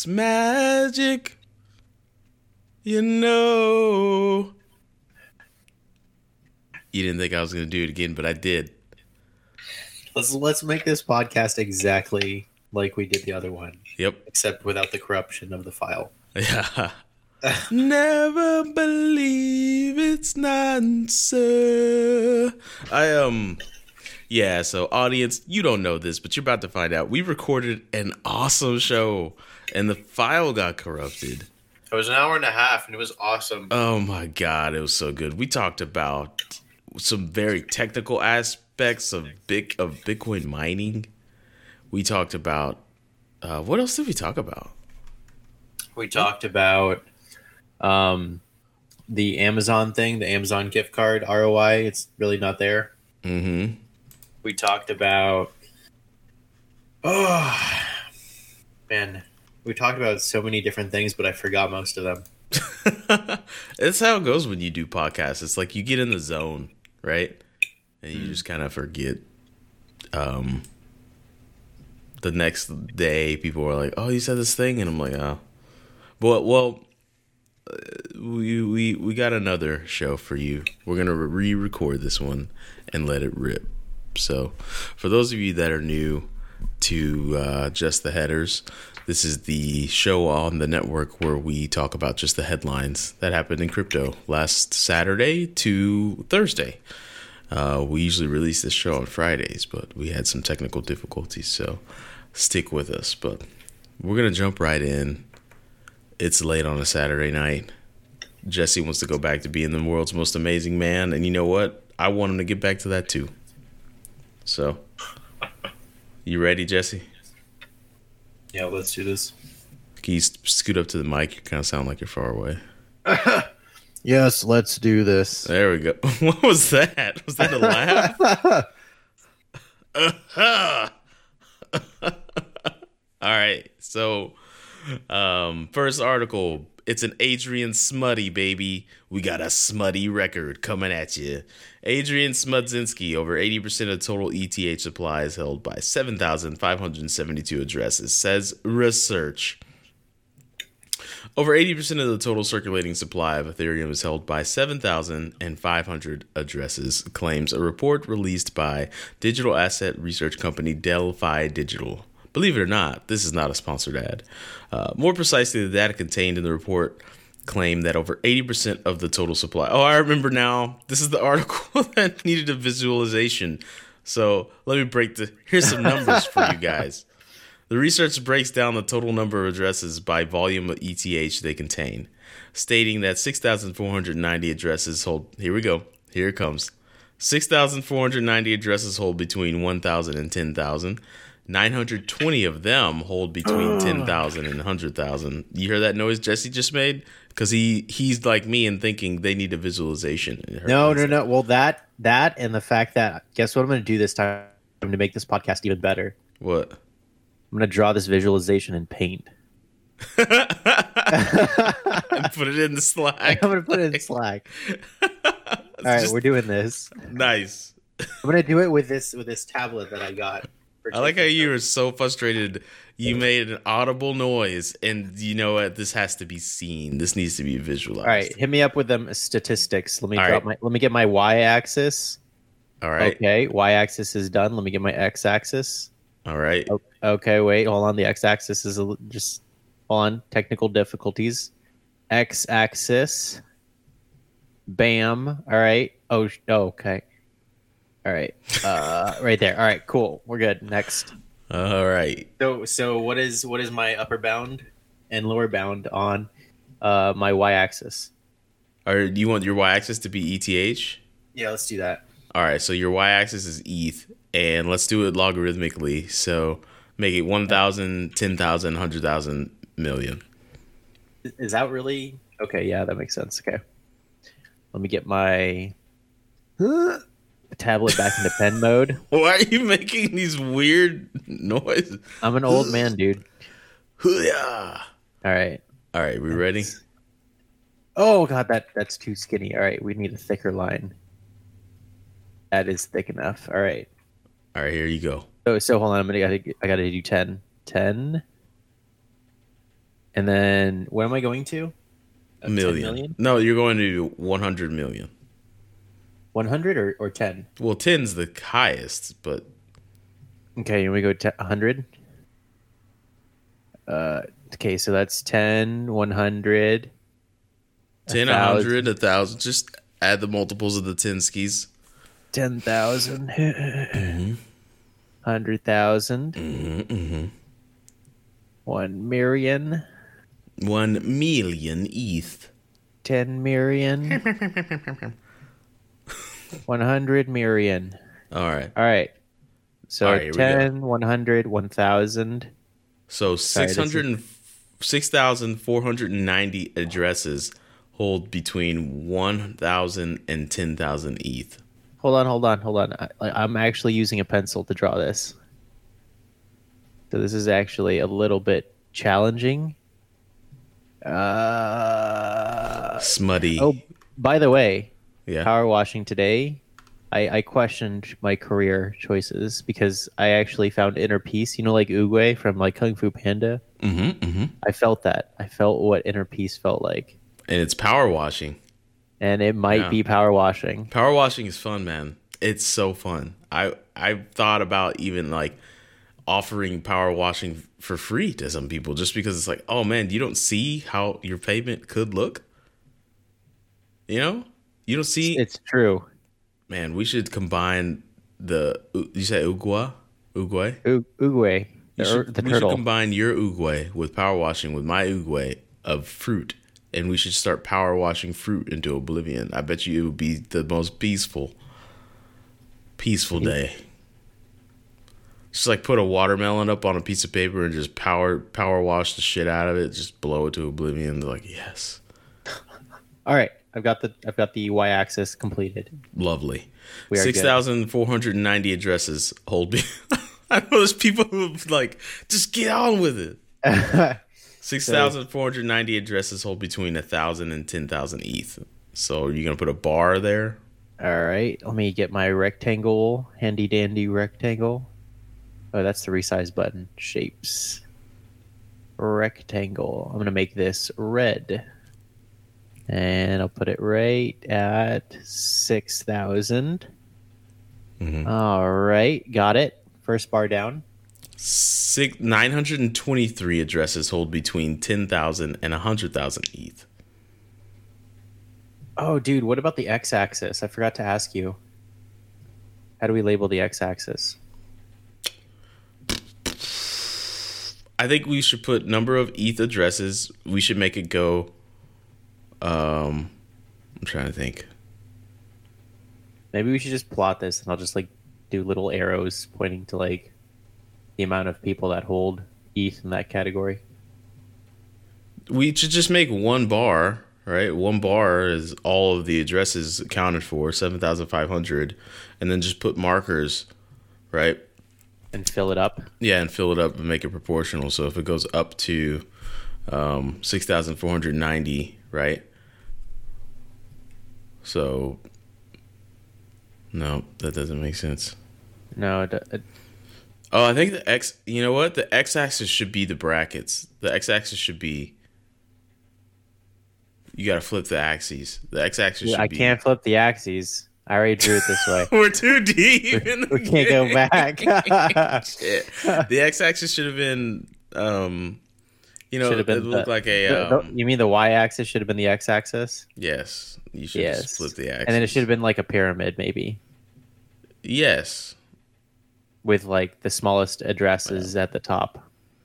It's magic. You know. You didn't think I was going to do it again, but I did. Let's let's make this podcast exactly like we did the other one, Yep. except without the corruption of the file. Yeah. Never believe it's not so. I um yeah, so audience, you don't know this, but you're about to find out. We recorded an awesome show and the file got corrupted. It was an hour and a half, and it was awesome. Oh my god, it was so good. We talked about some very technical aspects of big of Bitcoin mining. We talked about uh, what else did we talk about? We talked about um, the Amazon thing, the Amazon gift card ROI. It's really not there. Mm-hmm. We talked about oh man, we talked about so many different things, but I forgot most of them. That's how it goes when you do podcasts. It's like you get in the zone, right? And you Mm. just kind of forget. Um, the next day, people are like, "Oh, you said this thing," and I'm like, "Oh." But well, uh, we we we got another show for you. We're gonna re-record this one and let it rip. So, for those of you that are new to uh, just the headers, this is the show on the network where we talk about just the headlines that happened in crypto last Saturday to Thursday. Uh, we usually release this show on Fridays, but we had some technical difficulties, so stick with us. But we're gonna jump right in. It's late on a Saturday night. Jesse wants to go back to being the world's most amazing man, and you know what? I want him to get back to that too. So, you ready, Jesse? Yeah, let's do this. Can you scoot up to the mic? You kind of sound like you're far away. Yes, let's do this. There we go. What was that? Was that a laugh? All right. So, um, first article. It's an Adrian Smutty, baby. We got a smutty record coming at you. Adrian Zmudzinski, over 80% of total ETH supply is held by 7,572 addresses, says research. Over 80% of the total circulating supply of Ethereum is held by 7,500 addresses, claims a report released by digital asset research company Delphi Digital. Believe it or not, this is not a sponsored ad. Uh, more precisely, the data contained in the report claim that over 80% of the total supply. Oh, I remember now. This is the article that needed a visualization. So let me break the. Here's some numbers for you guys. The research breaks down the total number of addresses by volume of ETH they contain, stating that 6,490 addresses hold. Here we go. Here it comes. 6,490 addresses hold between 1,000 and 10,000. 920 of them hold between 10,000 and 100,000. You hear that noise Jesse just made? Because he, he's like me and thinking they need a visualization. No, no, no. Well, that that and the fact that guess what I'm going to do this time to make this podcast even better. What? I'm going to draw this visualization in Paint. and put it in the Slack. I'm going to put it in Slack. All right, Just- we're doing this. nice. I'm going to do it with this with this tablet that I got. I like how you were so frustrated. You made an audible noise, and you know what? This has to be seen. This needs to be visualized. All right, hit me up with them statistics. Let me All drop right. my. Let me get my y-axis. All right. Okay, y-axis is done. Let me get my x-axis. All right. Okay, wait, hold on. The x-axis is just on. Technical difficulties. X-axis. Bam. All right. Oh, oh okay. All right. Uh, right there. All right. Cool. We're good. Next. All right. So, so what is what is my upper bound? And lower bound on uh, my y-axis. Or do you want your y-axis to be ETH? Yeah, let's do that. All right, so your y-axis is ETH, and let's do it logarithmically. So make it 1,000, 10,000, 100,000, million. Is that really okay? Yeah, that makes sense. Okay, let me get my tablet back into pen mode. Why are you making these weird noises? I'm an old man, dude. Hoo-yah! All right. All right, we ready? Oh god, that that's too skinny. All right, we need a thicker line. That is thick enough. All right. All right, here you go. So so hold on. I'm gonna gotta, I gotta do 10. 10. And then what am I going to? A million. million? No, you're going to do 100 million. 100 or, or 10? Well, 10's the highest, but Okay, and we go to 100. Uh, okay, so that's 10, 100. 10, A 100, 1,000. Just add the multiples of the 10 skis. 10,000. Mm-hmm. 100,000. Mm-hmm. 1 million. 1 million ETH. 10 million. 100 million. All right. All right. So All right, here we go. 10, 100, 1,000. So Sorry, this 600 and 6,490 addresses hold between 1,000 and 10,000 ETH. Hold on, hold on, hold on. I, I'm actually using a pencil to draw this. So this is actually a little bit challenging. Uh, Smutty. oh, by the way, yeah. power washing today, I, I questioned my career choices because I actually found inner peace. You know, like Oogway from like Kung Fu Panda. Mm-hmm, mm-hmm. I felt that. I felt what inner peace felt like, And it's power washing. and it might Yeah. be power washing. Power washing is fun, man. It's so fun. I I thought about even like offering power washing for free to some people just because it's like, oh man, you don't see how your pavement could look. You know, you don't see. It's true. man, we should combine the. You say Uguay, Uguay. U- You the, should, the we turtle. should combine your Uguay with power washing with my Uguay of fruit, and we should start power washing fruit into oblivion. I bet you it would be the most peaceful, peaceful day. Just like put a watermelon up on a piece of paper and just power power wash the shit out of it. Just blow it to oblivion. They're like, yes, All right, I've got the I've got the y-axis completed. lovely. Are. Six thousand four hundred and ninety addresses hold. me. I know there's people who like just get on with it. Six thousand four hundred ninety addresses hold between a thousand and ten thousand ETH. So you're gonna put a bar there. All right, let me get my rectangle, handy dandy rectangle. Oh, that's the resize button. Shapes. Rectangle. I'm gonna make this red, and I'll put it right at six thousand. Mhm. All right, got it. First bar down. Six nine hundred and twenty three addresses hold between ten thousand and hundred thousand and 100,000 ETH. Oh, dude, what about the x-axis? I forgot to ask you. How do we label the x-axis? I think we should put number of ETH addresses. We should make it go. Um, I'm trying to think. Maybe we should just plot this, and I'll just like do little arrows pointing to like the amount of people that hold ETH in that category. We should just make one bar, right? One bar is all of the addresses accounted for, 7,500, and then just put markers, right? and fill it up. Yeah, and fill it up and make it proportional. So if it goes up to um, 6,490, right? So, no, that doesn't make sense. No, it, it, Oh, I think the X, you know what? The X axis should be the brackets. The X axis should be. You got to flip the axes. The X axis should be. I be. can't flip the axes. I already drew it this way. We're too deep. in the we can't go back. The X axis should have been, um, you know, Should have been it looked the- like a. The- Um, you mean the y-axis should have been the x-axis? yes, you should Yes. just flip the axis. And then it should have been like a pyramid, maybe, Yes, with like the smallest addresses at the top.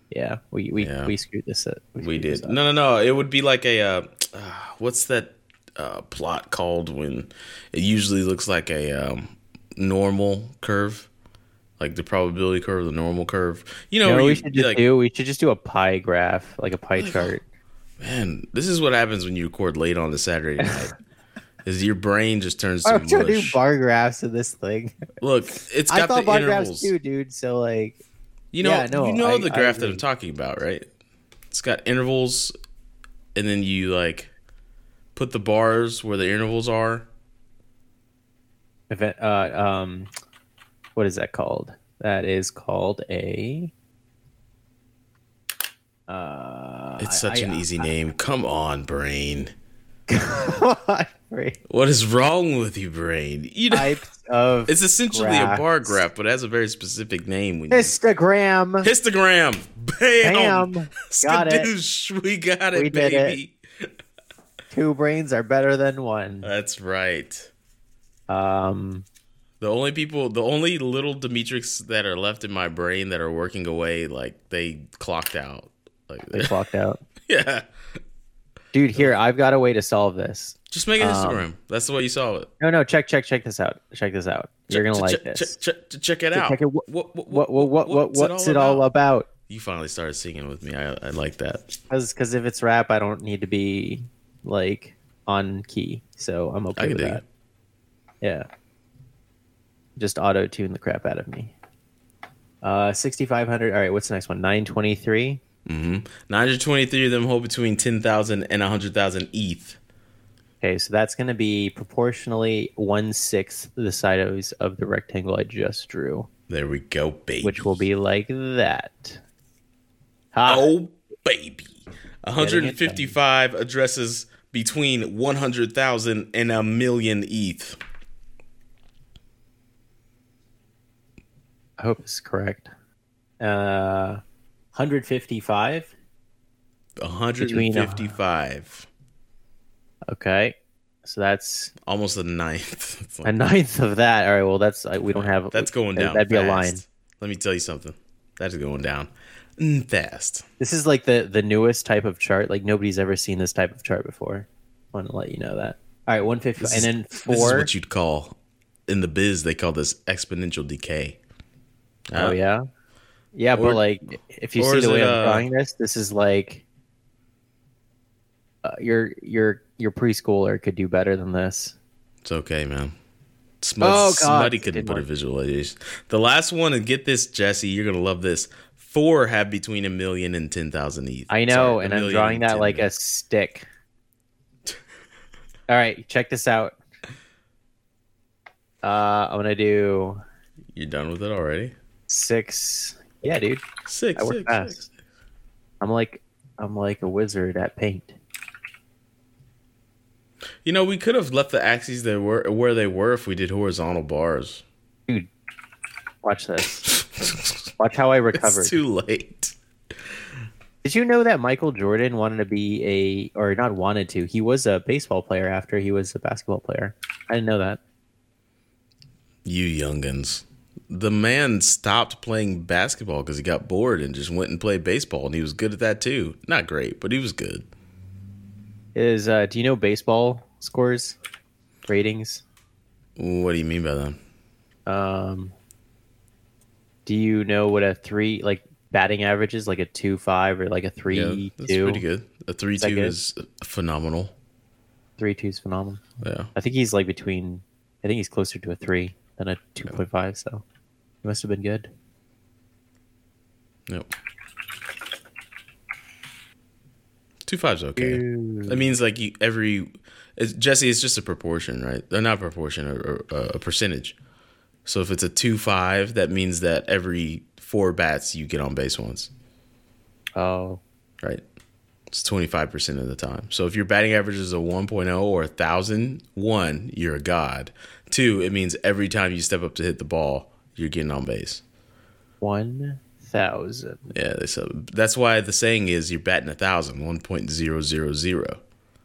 Yeah, we we, Yeah. we screwed this up. we this did. up. No, no, no. It would be like a. Uh, uh, what's that? uh, plot called when it usually looks like a um, normal curve, like the probability curve, the normal curve. You know, You know what we you- should just like, do? We should just do a pie graph, like a pie chart. man, this is what happens when you record late on a Saturday night. is your brain just turns to don't you do bar graphs of this thing? Look, it's I got thought the bar intervals. graphs too, dude. So like, You know, Yeah, no, you know I- the graph that. I'm talking about, right? It's got intervals, and then you like put the bars where the intervals are. event, uh, um, what is that called? That is called a. Uh, It's such I- an easy name. Come on, brain. Right. What is wrong with you, brain? You know, types of it's essentially a bar graph, but it has a very specific name. Histogram. histogram. Bam. Bam. Got it. We got it, We did it. baby. Two brains are better than one. That's right. Um, The only people, the only little Demetrix that are left in my brain that are working away, like they clocked out. Like, they clocked out. yeah. Dude, here I've got a way to solve this. Just make an Um, Instagram. That's the way you solve it. No, no, check, check, check this out. Check this out. You're Check- gonna like this. Check, check, it out. check it. What- what, what, What, what, what, what, what's it all about? You finally started singing with me. I, I like that. Because, if it's rap, I don't need to be like on key, so I'm okay with that. it. Yeah. Just auto tune the crap out of me. Uh, 6500. All right, what's the next one? 923. Mm-hmm. 923 of them hold between 10,000 and 100,000 ETH. Okay, so that's going to be proportionally one sixth the size of the rectangle I just drew, There we go, baby. which will be like that. Ha! Oh, baby. 155 addresses between 100,000 and a million ETH. I hope it's correct. Uh, 155. 155. Okay, so that's Almost a ninth. It's a ninth of that. All right, well, that's uh, we don't have. that's going down. That'd be a line. Let me tell you something. That is going down fast. This is like the the newest type of chart. Like nobody's ever seen this type of chart before. Want to let you know that. All right, 150, and is- then This is four. what you'd call in the biz. They call this exponential decay. Oh Uh, yeah, yeah. Or- but like, if you see the way it, I'm uh, drawing this, this is like uh, your your your preschooler could do better than this. It's okay, man. Smud- Oh, God. Smutty couldn't put a work. visualization. The last one, and get this, Jesse, you're gonna love this. Four have between a million and ten thousand ETH. I know, Sorry, and I'm drawing that like million. a stick. All right, check this out. Uh, I'm gonna do You're done with it already. Six. Yeah, dude. Six. I work six, fast. six. I'm like I'm like a wizard at paint. You know, we could have left the axes they were where they were if we did horizontal bars. Dude, watch this. Watch how I recovered. It's too late. Did you know that Michael Jordan wanted to be a, or not wanted to? He was a baseball player after he was a basketball player. I didn't know that. You youngins. The man stopped playing basketball because he got bored and just went and played baseball, and he was good at that too. Not great, but he was good. Is uh, do you know baseball scores, ratings? What do you mean by that? Um, do you know what a three like batting average is? Like a two five or like a three yeah, that's two? pretty good. A three that two is phenomenal. Three two is phenomenal. Yeah. I think he's like between. I think he's closer to a three than a two point five. So he must have been good. Nope. Two five's okay. That means like you, every it's, Jesse. It's just a proportion, right? They're not a proportion or, or a percentage. So if it's a two five, that means that every four bats you get on base once, Oh, right? It's twenty five percent of the time. So if your batting average is a 1.0 or a thousand, one, you're a god. Two, it means every time you step up to hit the ball, you're getting on base. one thousand. Yeah, so that's why the saying is you're batting a thousand, 1.000.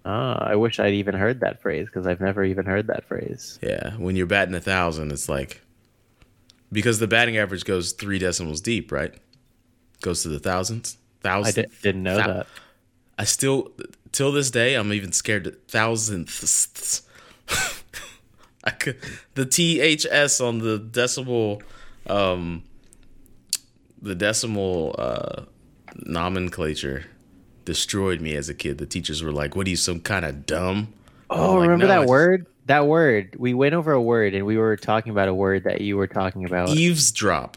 Ah, I wish I'd even heard that phrase because I've never even heard that phrase. Yeah, when you're batting a thousand, it's like because the batting average goes three decimals deep, right? Goes to the thousands, I thousand. di- didn't know Thou- that. I still, till this day, I'm even scared to thousandths. I the THS on the decimal, um, the decimal uh, nomenclature destroyed me as a kid. The teachers were like, "What are you, some kind of dumb?" Oh, like, remember no, that word? That word. We went over a word and we were talking about a word that you were talking about. Eavesdrop.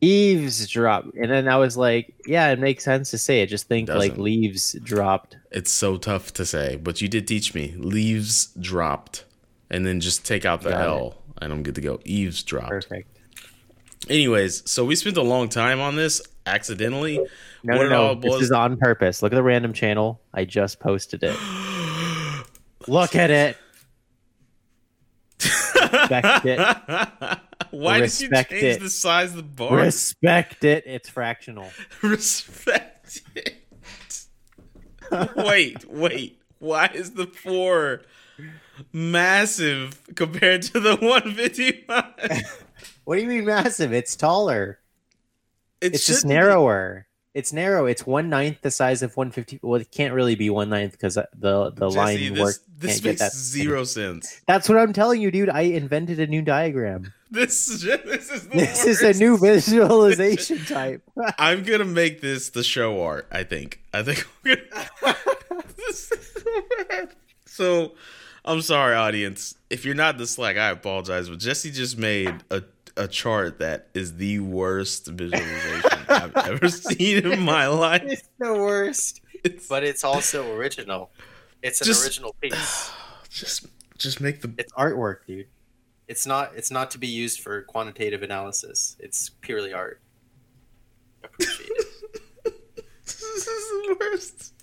Eavesdrop. And then I was like, yeah, it makes sense to say it. Just think like Doesn't. leaves dropped. It's so tough to say, but you did teach me. Leaves dropped, and then just take out the Got it. L, and I'm good to go. Eavesdrop. Perfect. Anyways, so we spent a long time on this accidentally. No, What it no, all no. This is on purpose. Look at the random channel. I just posted it. Look at it. Respect it. Why Respect did you change it. the size of the bar? Respect it. It's fractional. Respect it. wait, wait. Why is the four massive compared to the 155? What do you mean massive? It's taller. It It's just shouldn't be- narrower. It's narrow. It's one ninth the size of 150. Well, it can't really be one ninth because uh, the the Jesse, line this, work this can't get makes that. zero sense. That's what I'm telling you, dude. I invented a new diagram. This, is- this is This is a new visualization type. I'm gonna make this the show art. I think. I think. Gonna... This is so bad. So, I'm sorry, audience. If you're not the Slack, I apologize. But Jesse just made a a chart that is the worst visualization I've ever seen in my life. It's the worst. It's But it's also original. It's an Just- original piece. just just make the It's artwork, dude. It's not it's not to be used for quantitative analysis. It's purely art. Appreciate it. This is the worst.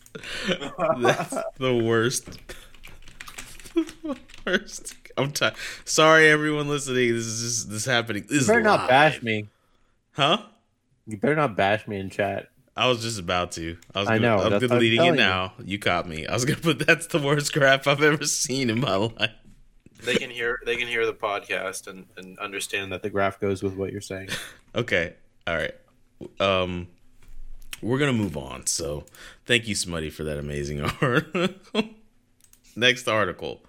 That's the worst. The worst. I'm tired. Sorry, everyone listening. This is just this is happening. This You is better not bash me. Huh? You better not bash me in chat. I was just about to. I was. I gonna, know, I'm that's good leading it telling you. now. You. caught me. I was gonna put that's the worst crap I've ever seen in my life. They can hear they can hear the podcast and, and understand that the graph goes with what you're saying. Okay. All right. Um, we're gonna move on. So, thank you, Smutty, for that amazing article. Next article.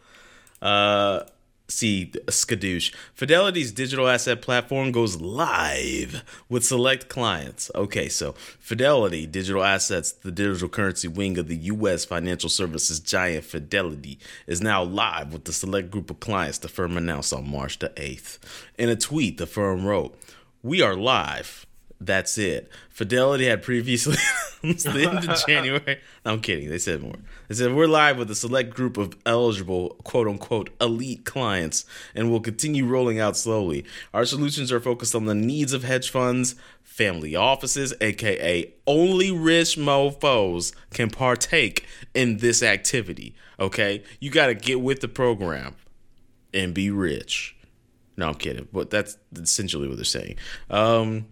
Uh, see, Skadoosh. Fidelity's digital asset platform goes live with select clients. Okay, so Fidelity Digital Assets, the digital currency wing of the U.S. financial services giant Fidelity, is now live with the select group of clients the firm announced on March the 8th. In a tweet, the firm wrote, We are live. That's it. Fidelity had previously announced the end of January. I'm kidding. They said more. They said we're live with a select group of eligible quote unquote elite clients and we'll continue rolling out slowly. Our solutions are focused on the needs of hedge funds, family offices, aka only rich mofos can partake in this activity. Okay? You gotta get with the program and be rich. No, I'm kidding. But that's essentially what they're saying. Um,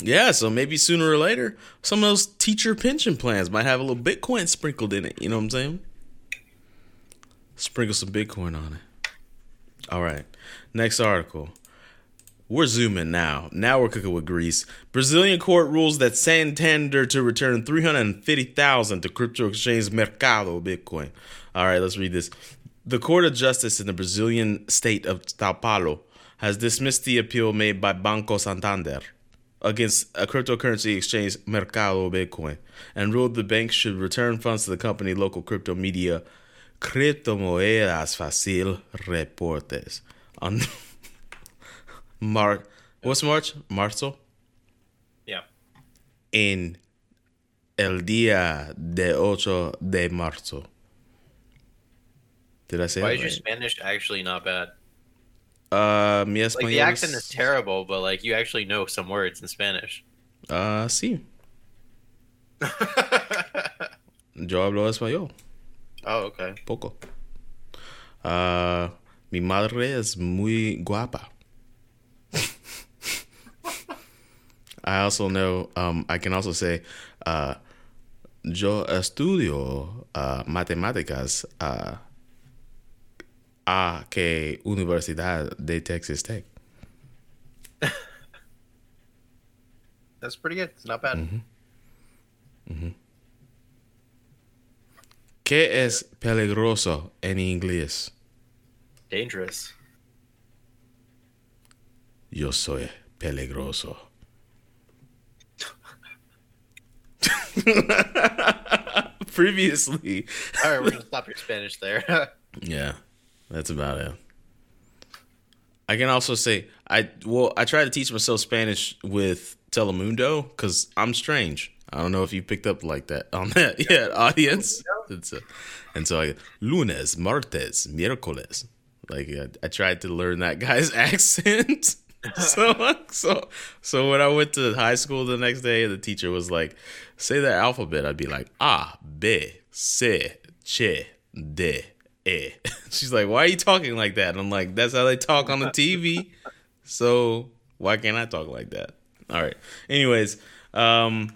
yeah, so maybe sooner or later, some of those teacher pension plans might have a little Bitcoin sprinkled in it. You know what I'm saying? Sprinkle some Bitcoin on it. All right. Next article. We're zooming now. Now we're cooking with grease. Brazilian court rules that Santander to return 350,000 to crypto exchange Mercado Bitcoin. All right, let's read this. The Court of Justice in the Brazilian state of Sao Paulo has dismissed the appeal made by Banco Santander against a cryptocurrency exchange Mercado Bitcoin and ruled the bank should return funds to the company local crypto media Criptomoedas Facil Reportes on March what's March? Marzo? Yeah. In el día de ocho de marzo. Did I say Why is your right? Spanish actually not bad? Uh, mi Like the accent is terrible, but like you actually know some words in Spanish. Ah, sí. Yo hablo español. oh, okay. poco. Ah, mi madre es muy guapa. I also know, um, I can also say, uh, yo estudio uh, matemáticas uh, a que Universidad de Texas Tech. That's pretty good. It's not bad. Mm-hmm. Mm-hmm. ¿Qué es peligroso en inglés? Dangerous. Yo soy peligroso. Previously. All right, we're gonna stop your Spanish there. Yeah, that's about it. I can also say I well I try to teach myself Spanish with Telemundo because I'm strange. I don't know if you picked up like that on that yeah audience. And so I lunes, martes, miércoles. Like I, I tried to learn that guy's accent. so so so when I went to high school the next day, the teacher was like, "Say that alphabet." I'd be like, "A, B, C, Ch, D, E." She's like, "Why are you talking like that?" And I'm like, "That's how they talk on the TV." So why can't I talk like that? All right. Anyways, um,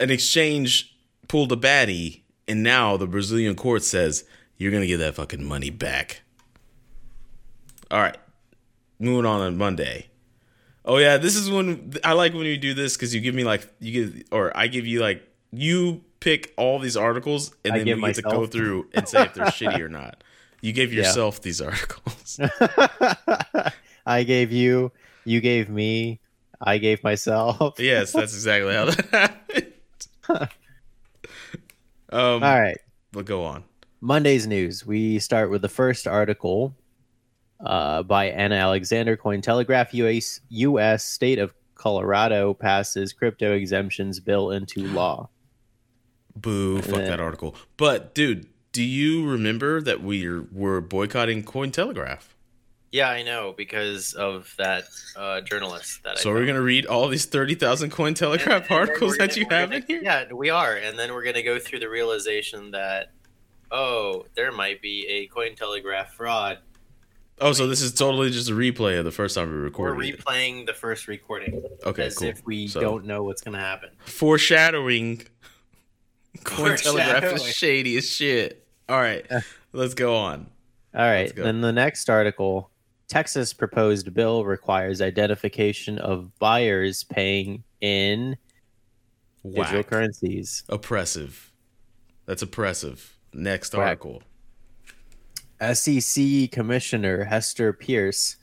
an exchange pulled a baddie, and now the Brazilian court says you're gonna get that fucking money back. All right, moving on on Monday. Oh yeah, this is when I like when you do this because you give me like you give or I give you like you pick all these articles and I then we get to go through and say if they're shitty or not. You gave Yeah. yourself these articles. I gave you, you gave me, I gave myself. yes, that's exactly how that happened. um, All right. but go on. Monday's news. We start with the first article uh, by Anna Alexander, Cointelegraph. US, U.S. state of Colorado passes crypto exemptions bill into law. Boo! Fuck that article. But dude, do you remember that we were boycotting Cointelegraph? yeah, I know because of that uh, journalist. That So I we're gonna read all these thirty thousand Cointelegraph And- and articles we're that gonna- you have gonna- in here. Yeah, we are, and then we're gonna go through the realization that oh, there might be a Cointelegraph fraud. Oh, so this is totally just a replay of the first time we recorded. We're recorded. it. replaying the first recording Okay, as cool. if we So- don't know what's gonna happen. Foreshadowing. Cointelegraph is shady as shit. All right, let's go on. All right. Let's. Then the next article Texas proposed bill requires identification of buyers paying in digital currencies. Oppressive. That's oppressive. Next Whack. article. SEC Commissioner Hester Peirce.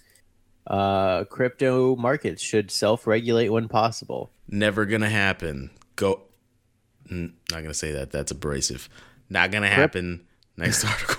Uh, crypto markets should self-regulate when possible. Never gonna happen. Go. Mm, not gonna say that. That's abrasive. Not gonna happen. Next article.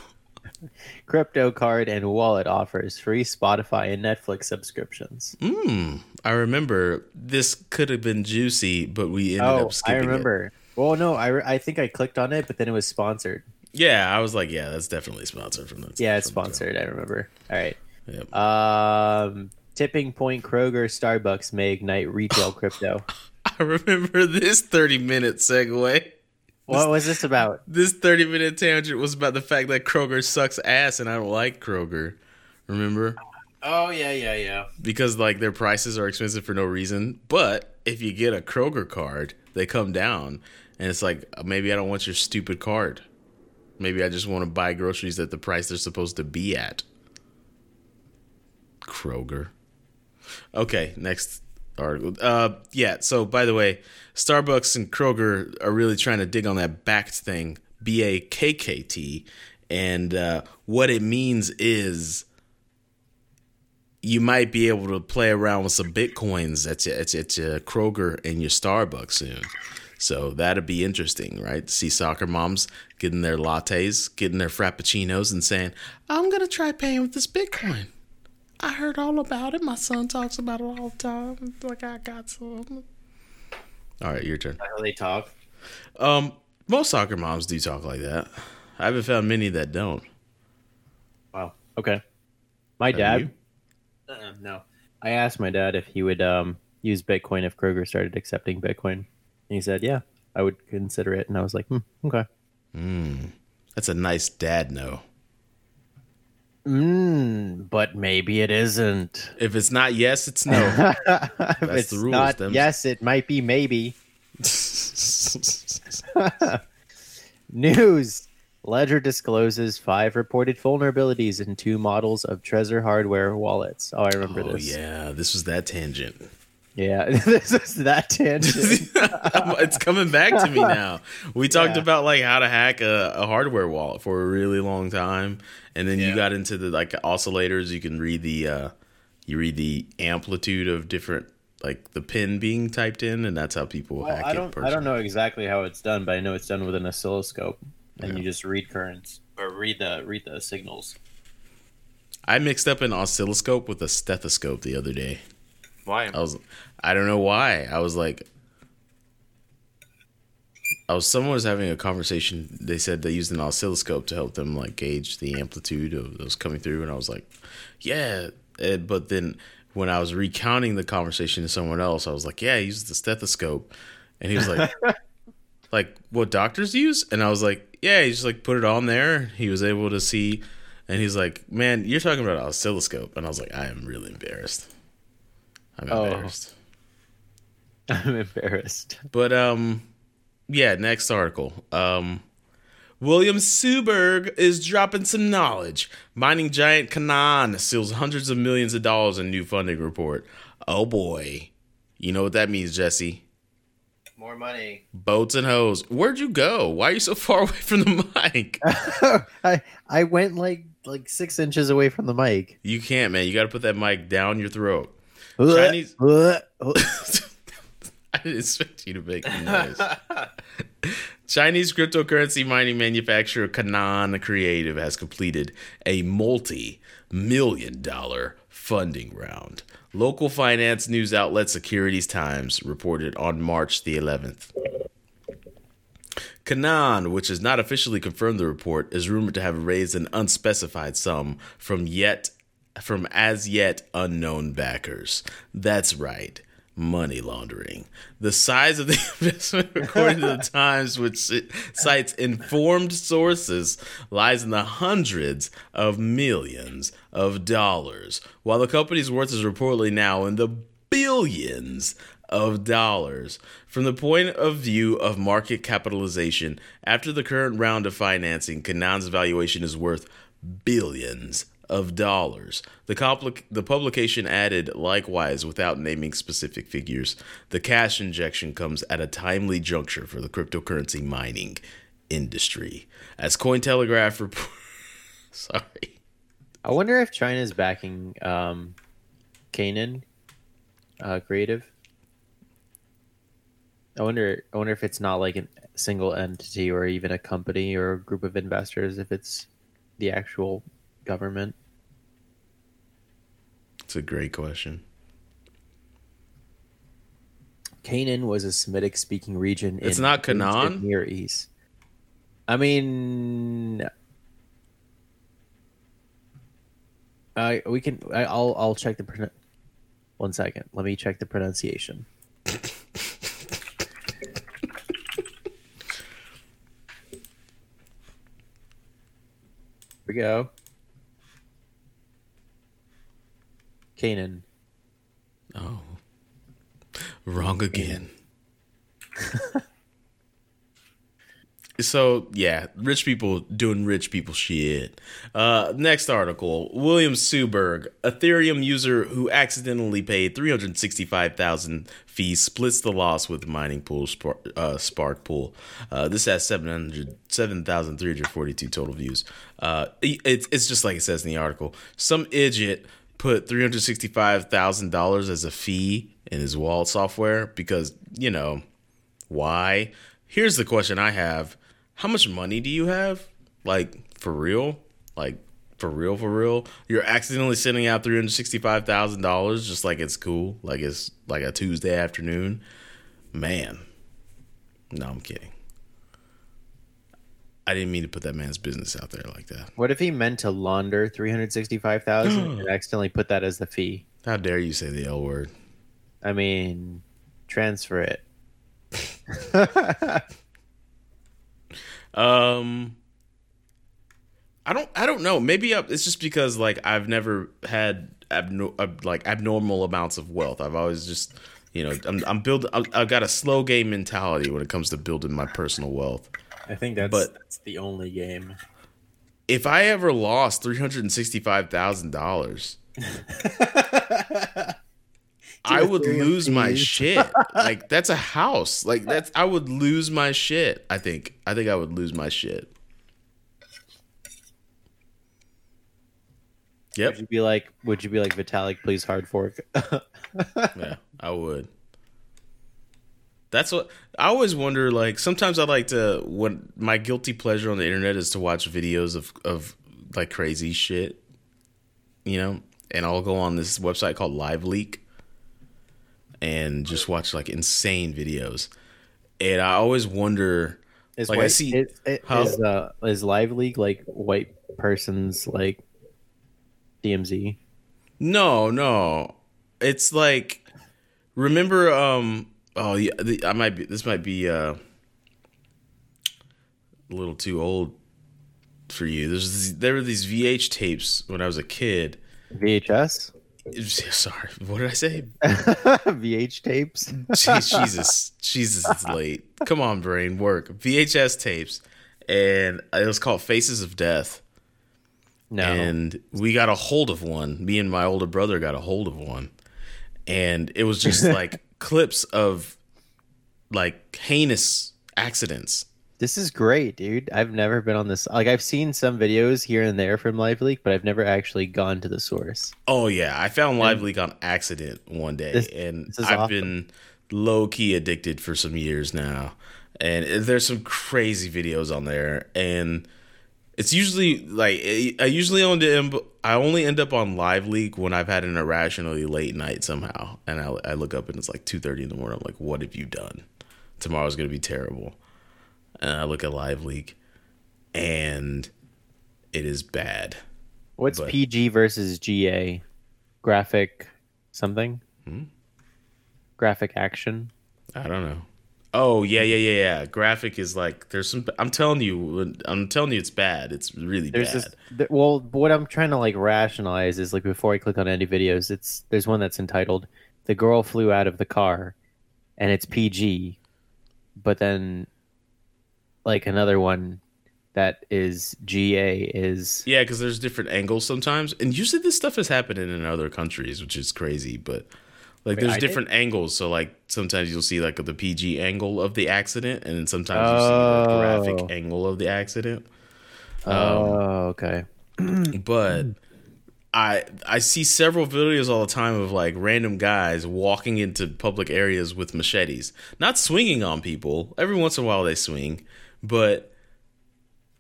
Crypto card and wallet offers free Spotify and Netflix subscriptions. Mm, I remember this could have been juicy, but we ended oh, up skipping I it. remember. Well, no, I, re- I think I clicked on it, but then it was sponsored. Yeah, I was like, yeah, that's definitely sponsored from that. Yeah, it's sponsored. I remember. All right. Yep. Um, tipping point Kroger Starbucks may ignite retail crypto. I remember this 30 minute segue. what was this about? This 30 minute tangent was about the fact that Kroger sucks ass and I don't like Kroger. Remember? Oh yeah, yeah, yeah. Because like their prices are expensive for no reason. But if you get a Kroger card, they come down and it's like uh, maybe I don't want your stupid card. Maybe I just want to buy groceries at the price they're supposed to be at. Kroger. Okay, next article. Uh, yeah. So, by the way, Starbucks and Kroger are really trying to dig on that Bakkt thing, B A K K T, and uh, what it means is you might be able to play around with some bitcoins at your, at your, at your Kroger and your Starbucks soon. So that'd be interesting, right? See soccer moms getting their lattes, getting their frappuccinos, and saying, "I'm gonna try paying with this Bitcoin." I heard all about it. My son talks about it all the time. It's like I got some. All right, your turn. How they talk. Um, most soccer moms do talk like that. I haven't found many that don't. Wow. Okay. My Have dad. Uh-uh, no. I asked my dad if he would um, use Bitcoin if Kroger started accepting Bitcoin. And he said, "Yeah, I would consider it." And I was like, hmm, "Okay." Mm, that's a nice dad no. Mm, but maybe it isn't. If it's not yes, it's no. if it's the rules, not them. yes, it might be maybe. News. Ledger discloses five reported vulnerabilities in two models of Trezor hardware wallets. Oh, I remember oh this. yeah, this was that tangent. Yeah, this is that tangent. it's coming back to me now. We talked Yeah. about like how to hack a, a hardware wallet for a really long time, and then you got into the like oscillators. You can read the uh, you read the amplitude of different like the pin being typed in, and that's how people Well, hack I don't. I personally. don't know exactly how it's done, but I know it's done with an oscilloscope, and Yeah. you just read currents or read the read the signals. I mixed up an oscilloscope with a stethoscope the other day. Why? I was I don't know why. I was like I was someone was having a conversation. They said they used an oscilloscope to help them like gauge the amplitude of those coming through and I was like, "Yeah." Eh, but then when I was recounting the conversation to someone else, I was like, "Yeah, I used the stethoscope." And he was like like what doctors use? And I was like, "Yeah, he just like put it on there. He was able to see and he's like, "Man, you're talking about an oscilloscope." And I was like, "I am really embarrassed." I'm Oh. embarrassed. I'm embarrassed. But um yeah, next article. Um William Suberg is dropping some knowledge. Mining giant Canaan seals hundreds of millions of dollars in new funding report. Oh boy. You know what that means, Jesse? More money. Boats and hoes. Where'd you go? Why are you so far away from the mic? I I went like like six inches away from the mic. You can't, man. You got to put that mic down your throat. Chinese- I didn't expect you to make noise. Chinese cryptocurrency mining manufacturer Canaan Creative has completed a multi million dollar funding round. Local finance news outlet Securities Times reported on March the 11th. Canaan, which has not officially confirmed the report, is rumored to have raised an unspecified sum from yet from as yet unknown backers. That's right. Money laundering. The size of the investment, according to the Times, which cites informed sources, lies in the hundreds of millions of dollars, while the company's worth is reportedly now in the billions of dollars. From the point of view of market capitalization, after the current round of financing, Canaan's valuation is worth billions of dollars. The, compli- the publication added, likewise, without naming specific figures, the cash injection comes at a timely juncture for the cryptocurrency mining industry. As Cointelegraph report, sorry, I wonder if China's backing um, Canaan uh, Creative. I wonder. I wonder if it's not like a single entity or even a company or a group of investors. If it's the actual government. it's a great question. Canaan was a Semitic speaking region. It's in not Canaan? Near East. I mean, uh, we can. I, I'll I'll check the. Pron- One second. Let me check the pronunciation. We go. Canaan. Oh, wrong again. so yeah, rich people doing rich people shit. Uh, next article: William Suberg, Ethereum user who accidentally paid three hundred sixty-five thousand fees, splits the loss with mining pool Spark, uh, Spark Pool. Uh, this has 700 7,342 total views. Uh, it's it's just like it says in the article. Some idiot put three hundred sixty-five thousand dollars as a fee in his wallet software because you know why. Here's the question I have: How much money do you have? Like for real? Like for real? For real? You're accidentally sending out three hundred sixty-five thousand dollars just like it's cool, like it's like a Tuesday afternoon. Man, no, I'm kidding. I didn't mean to put that man's business out there like that. What if he meant to launder three hundred sixty-five thousand and accidentally put that as the fee? How dare you say the L word? I mean, transfer it. Um, I don't. I don't know. Maybe uh, it's just because like I've never had abno- uh, like abnormal amounts of wealth. I've always just, you know, I'm I'm building. I've got a slow game mentality when it comes to building my personal wealth. I think that's But- that's the only game. If I ever lost three hundred and sixty-five thousand dollars, I would lose my shit. Like that's a house. Like that's I would lose my shit. I think. I think I would lose my shit. Yep. Would you be like? Would you be like Vitalik? Please hard fork. Yeah, I would. That's what I always wonder. Like sometimes I like to what my guilty pleasure on the internet is to watch videos of of like crazy shit, you know. And I'll go on this website called Live Leak and just watch like insane videos. And I always wonder, Is Like, I see- is, is, Huh? is, uh, is Live Leak like white person's like DMZ? no, no, it's like remember, um, oh yeah, the, I might be. This might be uh, a little too old for you. There's these, there were these VH tapes when I was a kid. VHS, Sorry, what did I say? VH tapes. Jeez, Jesus, Jesus, it's late. Come on, brain, work. VHS tapes, and it was called Faces of Death. No, And we got a hold of one. Me and my older brother got a hold of one, and it was just like clips of like heinous accidents. this is great, dude. I've never been on this. Like, I've seen some videos here and there from Live Leak, but I've never actually gone to the source. Oh yeah, I found Live Leak on accident one day, This- and this I've been low key addicted for some years now. And there's some crazy videos on there, and it's usually like I usually only I only end up on Live Leak when I've had an irrationally late night somehow, and I, I look up and it's like two thirty in the morning. I'm like, what have you done? Tomorrow's gonna be terrible, and I look at Live Leak, and it is bad. What's But- PG versus GA? Graphic something? Hmm? Graphic action? I don't know. Oh yeah, yeah, yeah, yeah. Graphic is like there's some. I'm telling you, I'm telling you, it's bad. It's really There's bad. this. th- well, what I'm trying to like rationalize is like before I click on any videos, it's there's one that's entitled "The Girl Flew Out of the Car," and it's PG, but then like another one that is GA is Yeah, because there's different angles sometimes, and usually this stuff is happening in other countries, which is crazy. But like, there's I did? different angles. So like, sometimes you'll see like the PG angle of the accident, and then sometimes you see the Oh. graphic angle of the accident. oh um, okay but I I see several videos all the time of like random guys walking into public areas with machetes, not swinging on people. Every once in a while they swing, but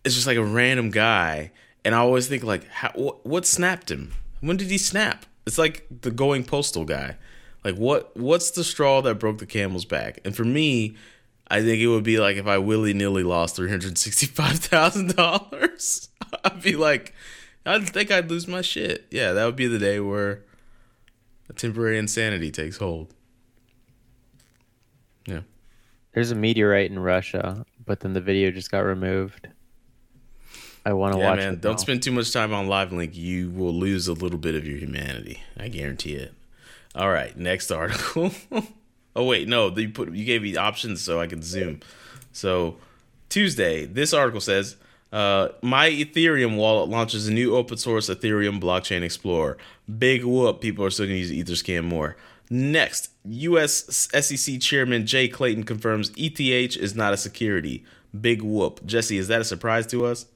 it's just like a random guy, and I always think like, how, what, what snapped him? When did he snap? It's like the going postal guy. Like what what's the straw that broke the camel's back? And for me, I think it would be like if I willy nilly lost three hundred sixty five thousand dollars. I'd be like, I think I'd lose my shit. Yeah, that would be the day where a temporary insanity takes hold. Yeah. there's a meteorite in Russia, but then the video just got removed. I want to Yeah, watch man. it. Don't now. spend too much time on Live Link. You will lose a little bit of your humanity. I guarantee it. All right, next article. oh wait, no, you put you gave me options so I can zoom. So Tuesday, this article says, uh, "My Ethereum wallet launches a new open source Ethereum blockchain explorer. Big whoop! People are still going to use EtherScan more." Next, U.S. SEC Chairman Jay Clayton confirms ETH is not a security. Big whoop! Jesse, is that a surprise to us?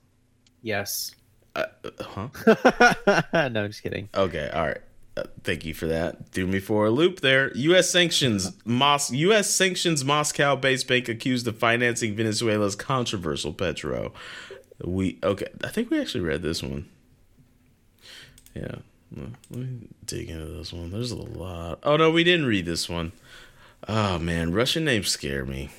Yes. Uh, huh? no, I'm just kidding. Okay, all right. Thank you for that. Threw me for a loop there. U.S. sanctions Mos- U.S. sanctions Moscow-based bank accused of financing Venezuela's controversial petro. We okay. I think we actually read this one. Yeah. Let me dig into this one. There's a lot. Oh no, we didn't read this one. Oh man, Russian names scare me.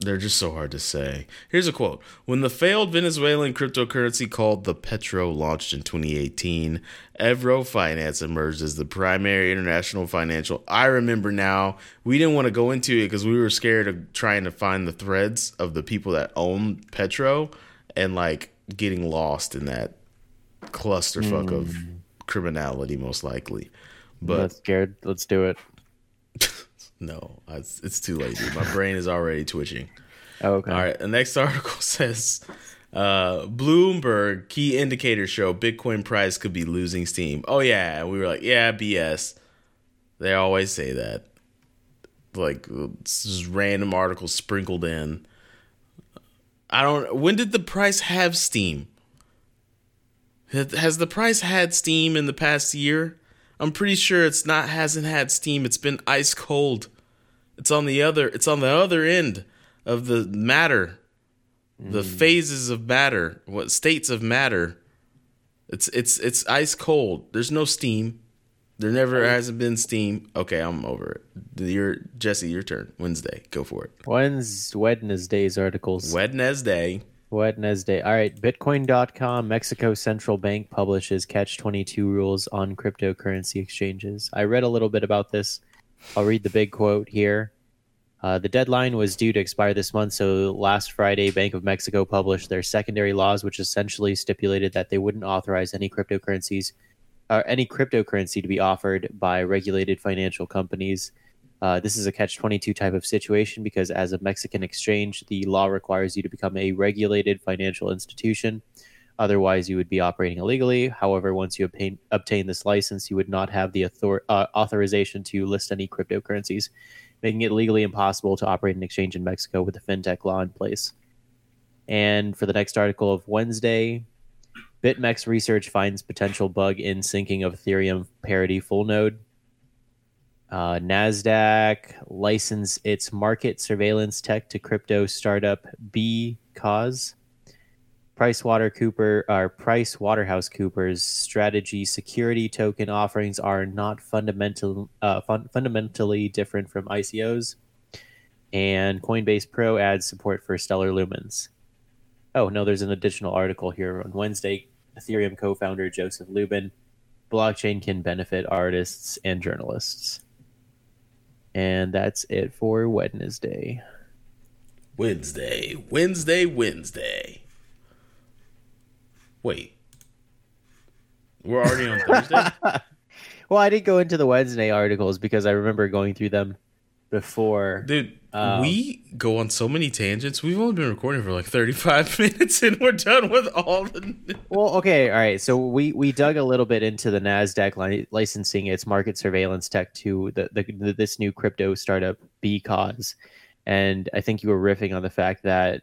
They're just so hard to say. Here's a quote. When the failed Venezuelan cryptocurrency called the Petro launched in 2018, Evro Finance emerged as the primary international financial. I remember now, we didn't want to go into it because we were scared of trying to find the threads of the people that own Petro and like getting lost in that clusterfuck of hmm. criminality, most likely. But Not scared. Let's do it. No, it's, it's too late, dude. My brain is already twitching. Oh, okay. All right. The next article says Uh, Bloomberg key indicators show Bitcoin price could be losing steam. Oh yeah, we were like, yeah, BS. They always say that. Like just random articles sprinkled in. I don't. When did the price have steam? Has the price had steam in the past year? I'm pretty sure it's not hasn't had steam. It's been ice cold. It's on the other it's on the other end of the matter. The hmm. phases of matter, what states of matter. It's it's it's ice cold. There's no steam. There never oh. hasn't been steam. Okay, I'm over it. Your Jesse, your turn. Wednesday. Go for it. When's Wednesday's articles? Wednesday. Wednesday. All right. Bitcoin.com, Mexico Central Bank publishes catch 22 rules on cryptocurrency exchanges. I read a little bit about this. I'll read the big quote here. Uh, the deadline was due to expire this month, so last Friday, Bank of Mexico published their secondary laws, which essentially stipulated that they wouldn't authorize any cryptocurrencies or any cryptocurrency to be offered by regulated financial companies. Uh, this is a catch 22 type of situation because, as a Mexican exchange, the law requires you to become a regulated financial institution. Otherwise, you would be operating illegally. However, once you obtain, obtain this license, you would not have the author, uh, authorization to list any cryptocurrencies, making it legally impossible to operate an exchange in Mexico with the fintech law in place. And for the next article of Wednesday, BitMEX research finds potential bug in syncing of Ethereum parity full node. Uh, NASDAQ licensed its market surveillance tech to crypto startup B Cause. Price Water Cooper or Price Waterhouse Cooper's strategy security token offerings are not fundamental uh, fun- fundamentally different from ICOs. And Coinbase Pro adds support for Stellar Lumens. Oh no, there's an additional article here on Wednesday. Ethereum co-founder Joseph Lubin, blockchain can benefit artists and journalists. And that's it for Wednesday. Wednesday. Wednesday, Wednesday. Wait. We're already on Thursday? Well, I didn't go into the Wednesday articles because I remember going through them before. Dude, Um, we go on so many tangents. We've only been recording for like 35 minutes and we're done with all the. Well, okay, all right. So we we dug a little bit into the Nasdaq li- licensing its market surveillance tech to the, the, the this new crypto startup Bcause, and I think you were riffing on the fact that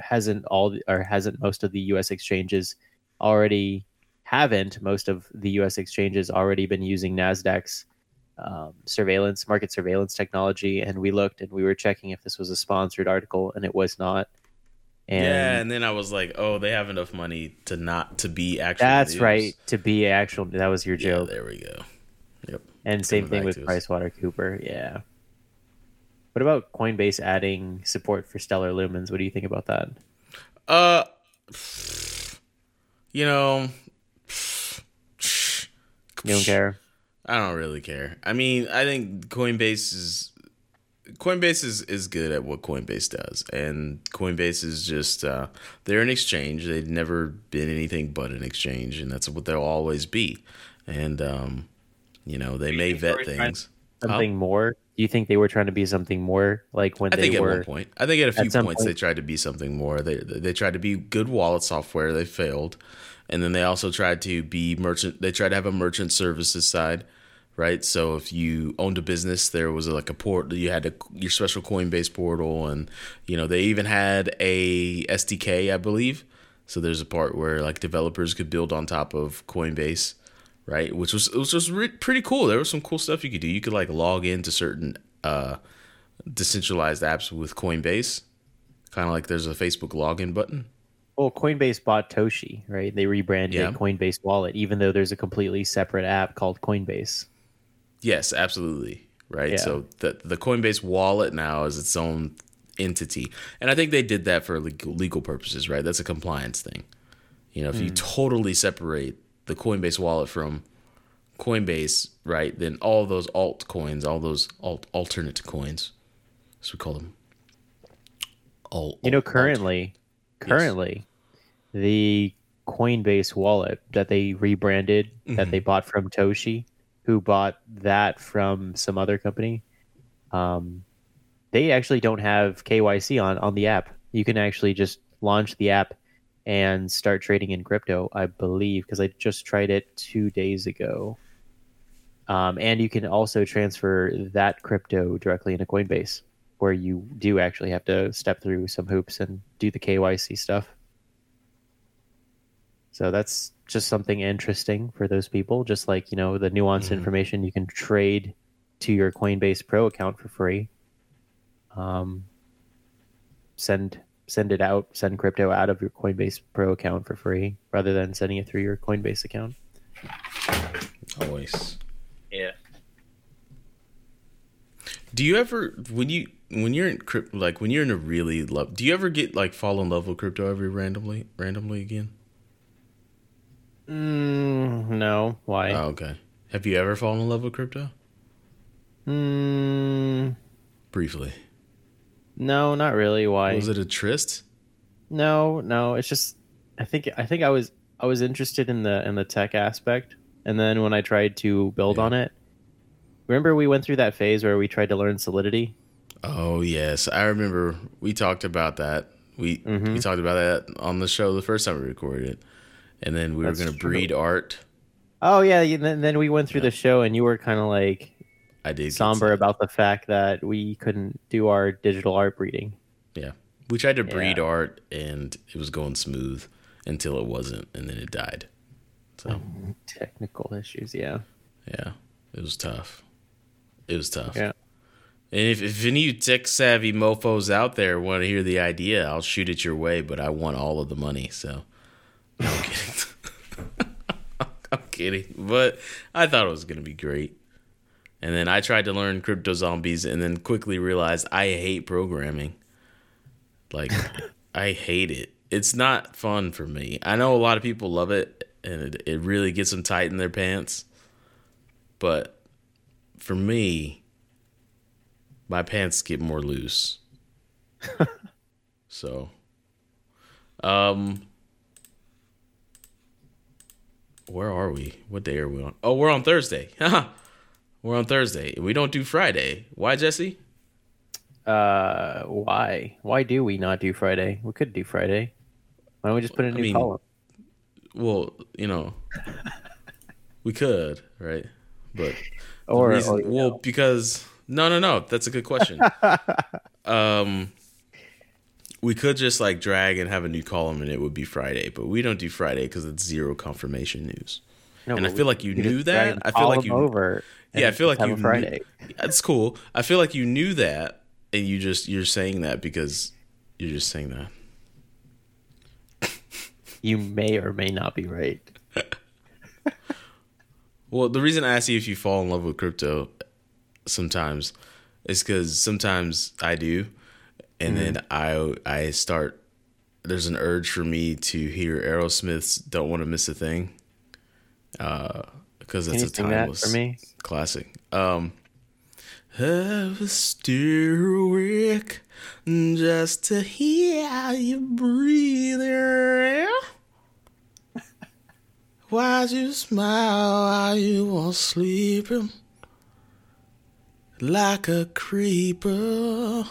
hasn't all the- or hasn't most of the U.S. exchanges already haven't most of the U.S. exchanges already been using Nasdaq's um, surveillance market surveillance technology, and we looked and we were checking if this was a sponsored article, and it was not. And yeah, and then I was like, oh, they have enough money to not to be actually. That's right. To be actual, that was your Yeah, joke. there we go. Yep. and same thing with to us. Price Water Cooper. Yeah. What about Coinbase adding support for Stellar Lumens? What do you think about that? Uh, you know, You don't care? I don't really care. I mean, I think Coinbase is Coinbase is, is good at what Coinbase does, and Coinbase is just uh, they're an exchange. They've never been anything but an exchange, and that's what they'll always be. And um, you know, they may vet things. Something more? Do you think they were trying to be something more like when I they think at were? one point, I think at a few at some points they tried to be something more. They they tried to be good wallet software. They failed, and then they also tried to be merchant. They tried to have a merchant services side, right? So if you owned a business, there was like a port. You had a, your special Coinbase portal, and you know they even had a SDK, I believe. So there's a part where like developers could build on top of Coinbase, right? Which was it was just re- pretty cool. There was some cool stuff you could do. You could like log into certain uh, decentralized apps with Coinbase, kind of like there's a Facebook login button. Well, Coinbase bought Toshi, right? They rebranded Yeah. Coinbase Wallet, even though there's a completely separate app called Coinbase. Yes, absolutely. Right. Yeah. So the the Coinbase wallet now is its own entity, and I think they did that for legal, legal purposes. Right. That's a compliance thing. You know, if you totally separate the Coinbase wallet from Coinbase, right, then all those altcoins, all those alt alternate coins, as we call them. Alt, You know, alt- currently, currently, the Coinbase wallet that they rebranded, that Mm-hmm. they bought from Toshi, who bought that from some other company, um, they actually don't have KYC on on the app. You can actually just launch the app and start trading in crypto. I believe because I just tried it two days ago. Um, and you can also transfer that crypto directly into Coinbase, where you do actually have to step through some hoops and do the KYC stuff. So that's just something interesting for those people. Just like you know the nuanced Mhm. information you can trade to your Coinbase Pro account for free. Um, send send it out, send crypto out of your Coinbase Pro account for free, rather than sending it through your Coinbase account. Always. Yeah. Do you ever when you when you're in crypto like when you're in a really love do you ever get like fall in love with crypto every randomly randomly again? Mm, no. Why? Oh, okay. Have you ever fallen in love with crypto? Mm, Briefly. no, not really. Why? Was it a tryst? No, no. It's just I think I think I was I was interested in the in the tech aspect, and then when I tried to build Yeah. on it, remember we went through that phase where we tried to learn Solidity. Oh yes, I remember we talked about that. We we Mhm. talked about that on the show the first time we recorded it, and then we That's were going to breed art. Oh yeah, and then, then we went through Yeah. the show, and you were kind of like I did somber about the fact that we couldn't do our digital art breeding. Yeah, we tried to breed Yeah. art, and it was going smooth until it wasn't, and then it died. So Technical issues, yeah. yeah, it was tough. It was tough. Yeah. And if, if any of you tech savvy mofos out there want to hear the idea, I'll shoot it your way, but I want all of the money. So I'm kidding. I'm kidding. But I thought it was going to be great. And then I tried to learn crypto zombies and then quickly realized I hate programming. Like, I hate it. It's not fun for me. I know a lot of people love it and it, it really gets them tight in their pants. But for me, my pants get more loose. so, um, where are we? What day are we on? Oh, we're on Thursday. we're on Thursday. We don't do Friday. Why, Jesse? Uh, why? Why do we not do Friday? We could do Friday. Why don't we just put in a I new mean, column? Well, you know, we could, right? But Or, reason- or, well, know, because no, no, no. That's a good question. um, we could just like drag and have a new column, and it would be Friday. But we don't do Friday because it's zero confirmation news. no, and I feel like you knew that. I feel like you- over. Yeah, I feel like you a knew- Friday. That's cool. I feel like you knew that, and you just you're saying that because you're just saying that. You may or may not be right. Well, the reason I ask you if you fall in love with crypto sometimes is because sometimes I do, and then I I start. There's an urge for me to hear Aerosmith's "Don't Want to Miss a Thing," uh, because it's a sing that timeless for me? classic. Um, have a steer awake just to hear you breathing. Why'd you smile while you were sleeping? Like a creeper.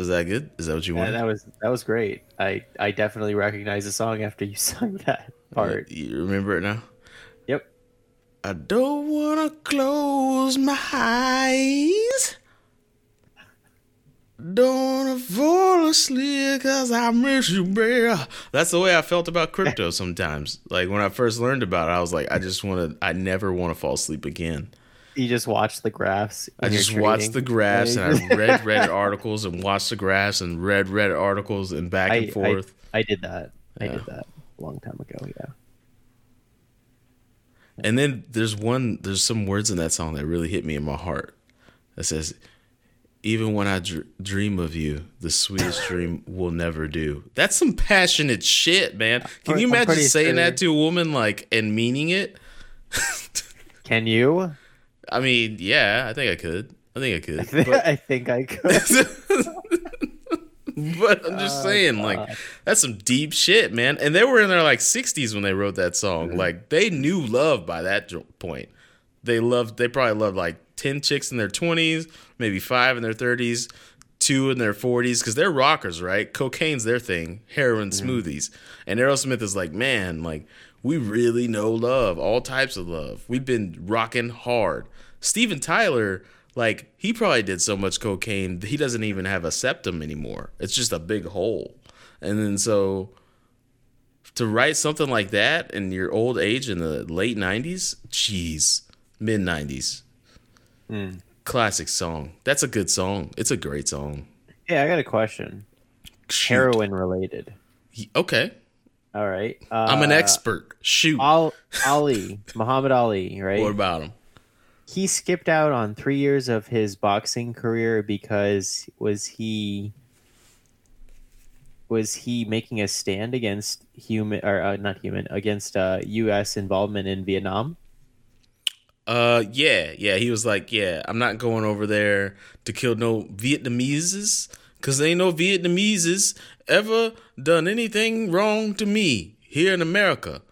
Was that good? Is that what you want? Yeah, wanted? that was that was great. I I definitely recognize the song after you sung that uh, part. You remember it now? Yep. I don't wanna close my eyes. Don't wanna fall asleep cause I miss you, babe. That's the way I felt about crypto sometimes. Like when I first learned about it, I was like, I just wanna I never wanna fall asleep again. You just watch the graphs. I just watched the graphs and? I read Reddit articles and watched the graphs and read Reddit articles and back and I- forth. I did that. I did that a long time ago. Yeah. And then there's one, there's some words in that song that really hit me in my heart. That says, "Even when I dr- dream of you, the sweetest dream will never do." That's some passionate shit, man. Can you I'm imagine saying sure- that to a woman, like, and meaning it? Can you? I mean, yeah, I think I could. I think I could. I think, But, I, think I could. but I'm just Oh, saying, God. like, that's some deep shit, man. And they were in their like 60s when they wrote that song. Mm-hmm. Like, they knew love by that point. They loved. They probably loved like 10 chicks in their 20s, maybe five in their 30s, two in their 40s because they're rockers, right? Cocaine's their thing, heroin mm-hmm. smoothies. And Aerosmith is like, man, like, we really know love, all types of love. We've been rocking hard. Steven Tyler, like, he probably did so much cocaine, he doesn't even have a septum anymore. It's just a big hole. And then so to write something like that in your old age in the late 90s, jeez, mid 90s. Classic song. That's a good song. It's a great song. Hey, I got a question. Shoot. Heroin related. Okay. All right. Uh, I'm an expert. Shoot. Al- Ali, Muhammad Ali, right? What about him? He skipped out on three years of his boxing career because was he was he making a stand against human or uh, not human against uh, U.S. involvement in Vietnam? Uh, yeah, yeah. He was like, yeah, I'm not going over there to kill no Vietnameses because ain't no Vietnameses ever done anything wrong to me here in America.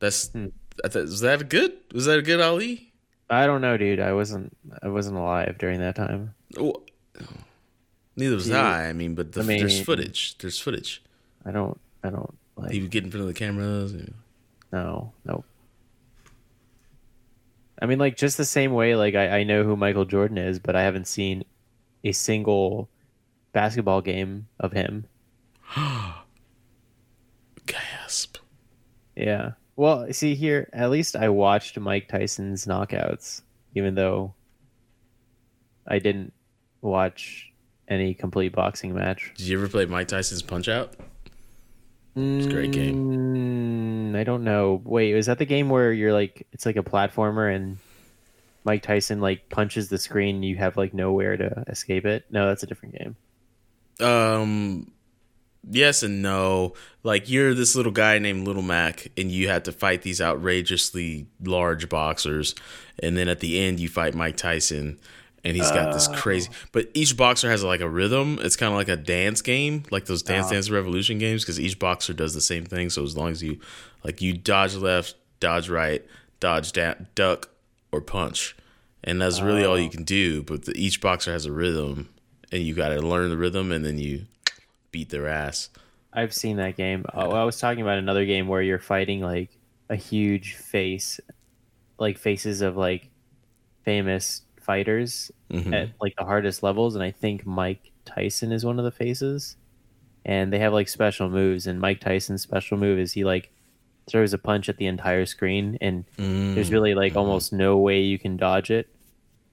That's I thought, was that good? Was that a good Ali? I don't know, dude. I wasn't I wasn't alive during that time. Oh, neither was Yeah. I. I mean, but the, I mean- there's footage. There's footage. I don't I don't like He would get in front of the cameras. and- no no. I mean, like just the same way, like I, I know who Michael Jordan is, but I haven't seen a single basketball game of him. Gasp. Yeah. Well, see here, at least I watched Mike Tyson's knockouts, even though I didn't watch any complete boxing match. Did you ever play Mike Tyson's Punch Out? It's a great game. Mm, I don't know. Wait, was that the game where you're like it's like a platformer and Mike Tyson like punches the screen and you have like nowhere to escape it? No, that's a different game. Um, yes and no. Like you're this little guy named Little Mac, and you have to fight these outrageously large boxers, and then at the end you fight Mike Tyson, and he's got this uh. crazy. But each boxer has like a rhythm. It's kind of like a dance game, like those uh-huh. Dance Dance Revolution games, because each boxer does the same thing. So as long as you like you dodge left, dodge right, dodge da- duck, or punch, and that's really all you uh. can do. But the, each boxer has a rhythm, and you got to learn the rhythm, and then you beat their ass. I've seen that game. Oh, I was talking about another game where you're fighting like a huge face, like faces of like famous fighters Mhm. at like the hardest levels, and I think Mike Tyson is one of the faces. And they have like special moves, and Mike Tyson's special move is he like throws a punch at the entire screen, and there's really like almost no way you can dodge it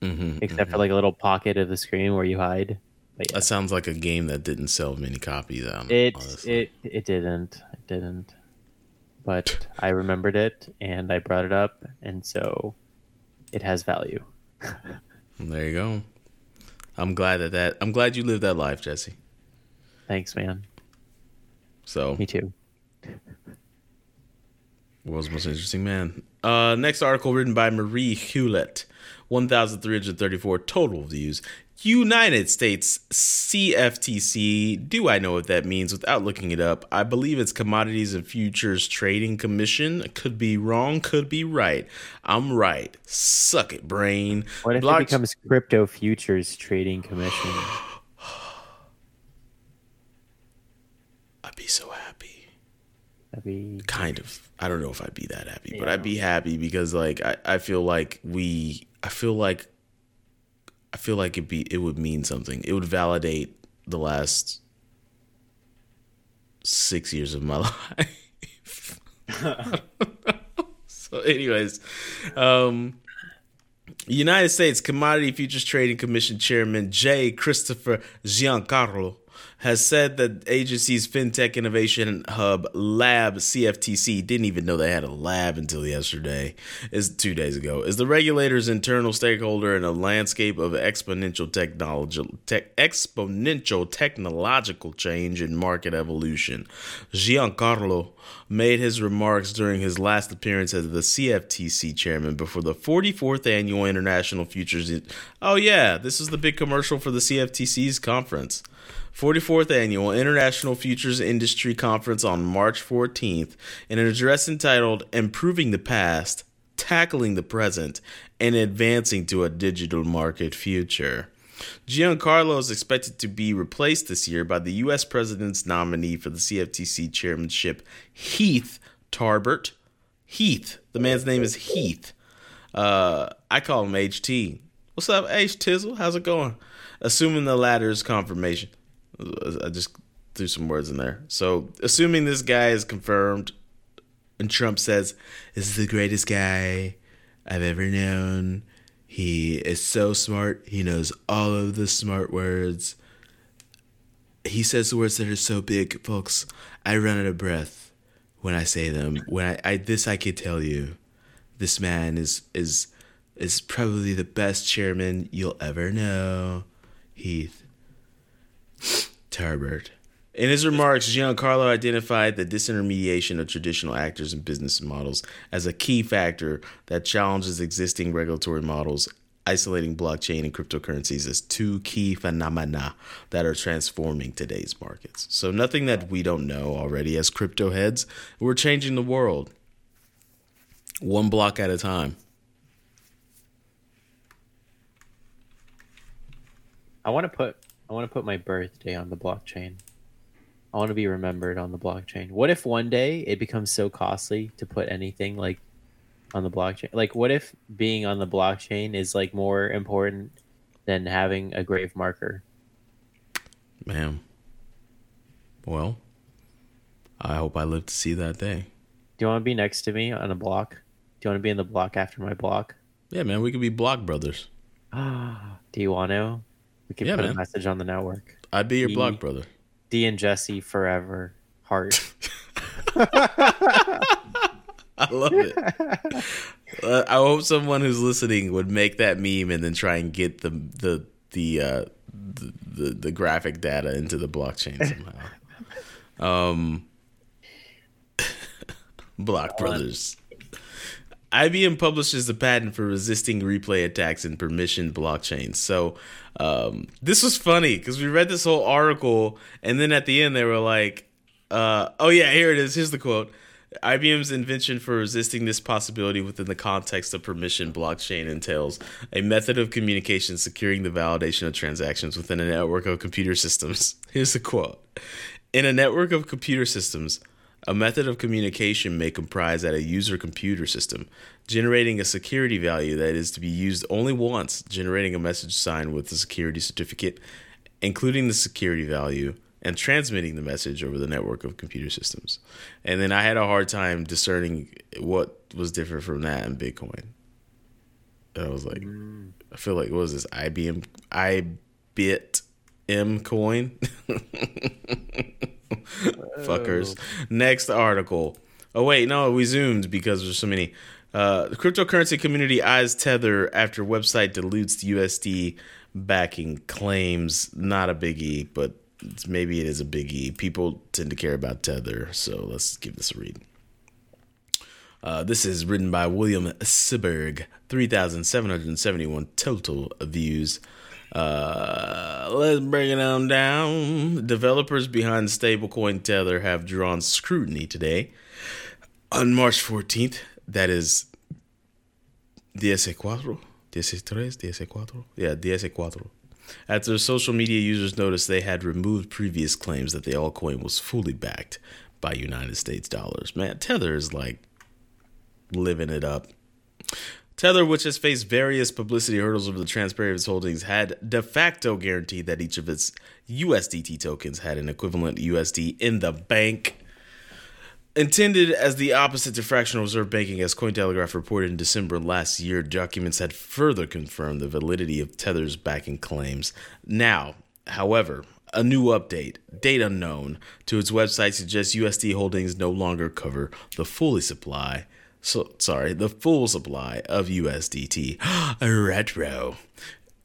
Mm-hmm. except for like a little pocket of the screen where you hide. But yeah, That sounds like a game that didn't sell many copies. Um, it honestly. it it didn't it didn't, but I remembered it and I brought it up, and so it has value. There you go. I'm glad that that I'm glad you lived that life, Jesse. Thanks, man. So Me too. world's most interesting man. Uh, next article written by Marie Huillet, 1,334 total views. United States CFTC. Do I know what that means without looking it up? I believe it's Commodities and Futures Trading Commission. Could be wrong, could be right. I'm right. Suck it, brain. What if Block- it becomes Crypto Futures Trading Commission? I'd be so happy. That'd be kind of i don't know if i'd be that happy but i'd be happy because like I, I feel like we i feel like i feel like it be it would mean something it would validate the last six years of my life so anyways um United States Commodity Futures Trading Commission Chairman J. Christopher Giancarlo has said that agency's fintech innovation hub lab CFTC didn't even know they had a lab until yesterday is 2 days ago is the regulator's internal stakeholder in a landscape of exponential technology tech, exponential technological change and market evolution Giancarlo made his remarks during his last appearance as the CFTC chairman before the 44th annual International Futures. Oh, yeah, this is the big commercial for the CFTC's conference. 44th annual International Futures Industry Conference on March 14th in an address entitled Improving the Past, Tackling the Present, and Advancing to a Digital Market Future. Giancarlo is expected to be replaced this year by the U.S. president's nominee for the CFTC chairmanship, Heath Tarbert. Heath. The man's name is Heath. Uh, I call him HT. What's up, H Tizzle? How's it going? Assuming the latter's confirmation. I just threw some words in there. So, assuming this guy is confirmed, and Trump says, This is the greatest guy I've ever known. He is so smart. He knows all of the smart words. He says the words that are so big, folks. I run out of breath when I say them. When I, I this I could tell you, this man is is is probably the best chairman you'll ever know. Heath Tarbert. In his remarks, Giancarlo identified the disintermediation of traditional actors and business models as a key factor that challenges existing regulatory models, isolating blockchain and cryptocurrencies as two key phenomena that are transforming today's markets. So, nothing that we don't know already as crypto heads, we're changing the world one block at a time. I want to put I want to put my birthday on the blockchain. I want to be remembered on the blockchain. What if one day it becomes so costly to put anything like on the blockchain? Like, what if being on the blockchain is like more important than having a grave marker? Man. Well, I hope I live to see that day. Do you want to be next to me on a block? Do you want to be in the block after my block? Yeah, man, we could be block brothers. Ah, do you want to? We can Yeah, put a man. message on the network. I'd be your Ye- block brother. D and Jesse forever. Heart. I love it. uh, I hope someone who's listening would make that meme and then try and get the the the uh, the, the, the graphic data into the blockchain somehow. um, Block Brothers. IBM publishes the patent for resisting replay attacks in permissioned blockchains. So um, this was funny because we read this whole article, and then at the end they were like, uh, "Oh yeah, here it is. Here's the quote." IBM's invention for resisting this possibility within the context of permission blockchain entails a method of communication securing the validation of transactions within a network of computer systems. Here's the quote In a network of computer systems, a method of communication may comprise at a user computer system, generating a security value that is to be used only once, generating a message signed with the security certificate, including the security value, and transmitting the message over the network of computer systems. And then I had a hard time discerning what was different from that in Bitcoin. And I was like, I feel like what was this IBM IBIT M coin? Fuckers. Next article. Oh wait, no, we zoomed because there's so many. Uh, the cryptocurrency community eyes Tether after website dilutes USD backing claims. Not a biggie, but maybe it is a biggie. People tend to care about Tether, so let's give this a read. Uh, this is written by William Suberg. 3,771 total views. Uh, let's break it on down. Developers behind stablecoin Tether have drawn scrutiny today. On March 14th, that is DS4, DS3, DS4, yeah, DS4. After social media users noticed they had removed previous claims that the altcoin was fully backed by United States dollars. Man, Tether is like living it up. Tether, which has faced various publicity hurdles over the transparency of its holdings, had de facto guaranteed that each of its USDT tokens had an equivalent USD in the bank. Intended as the opposite to fractional reserve banking, as Cointelegraph reported in December last year, documents had further confirmed the validity of Tether's backing claims. Now, however, a new update, date unknown, to its website suggests USD holdings no longer cover the fully supply so sorry, the full supply of USDT. Retro.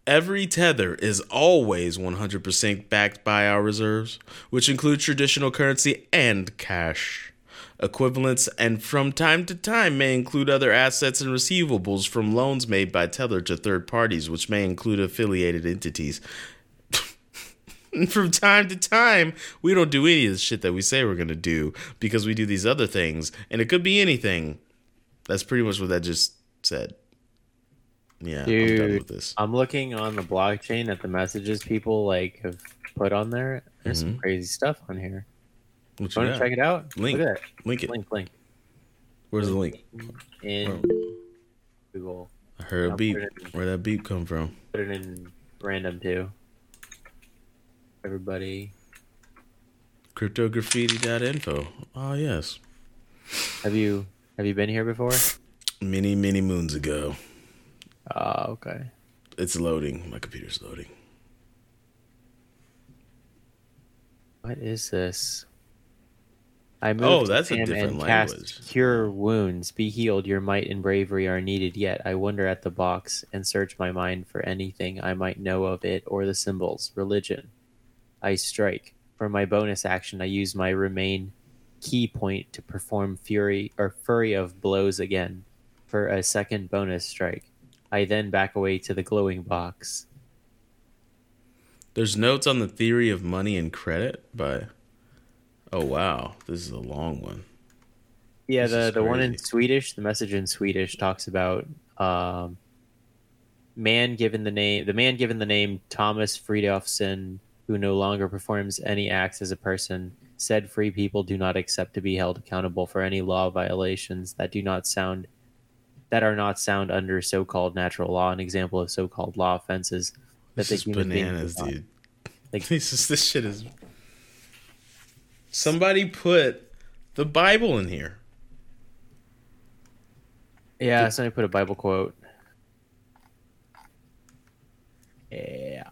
Every tether is always 100% backed by our reserves, which include traditional currency and cash. Equivalents and from time to time may include other assets and receivables from loans made by Tether to third parties, which may include affiliated entities. From time to time, we don't do any of the shit that we say we're going to do because we do these other things, and it could be anything. That's pretty much what that just said. Yeah, I'm done with this. I'm looking on the blockchain at the messages people like have put on there. There's Mm-hmm. some crazy stuff on here. What you Want to check it out? Link. At Link it. Link, link. Where's the link? In Google. I heard a beep. Where'd that beep come from? Put it in random too. Everybody, Cryptograffiti.info. Oh yes. have you have you been here before? Many, many moons ago. Oh, okay. It's loading. My computer's loading. What is this? I oh, moved Oh, to that's a different and language. Cast cure wounds. Be healed. Your might and bravery are needed. Yet I wonder at the box and search my mind for anything I might know of it or the symbols. Religion. I strike. For my bonus action, I use my remain key point to perform fury or fury of blows again for a second bonus strike. I then back away to the glowing box. There's notes on the theory of money and credit by. Oh wow, this is a long one. Yeah, This the the one in. Swedish, the message in Swedish talks about um, man given the name the man given the name Thomas Fridolfsson, who no longer performs any acts as a person, said free people do not accept to be held accountable for any law violations that do not sound that are not sound under so-called natural law. An example of so-called law offenses that This the is human bananas, dude. Like- this is this shit is. Somebody put the Bible in here. Yeah, somebody put a Bible quote. Yeah.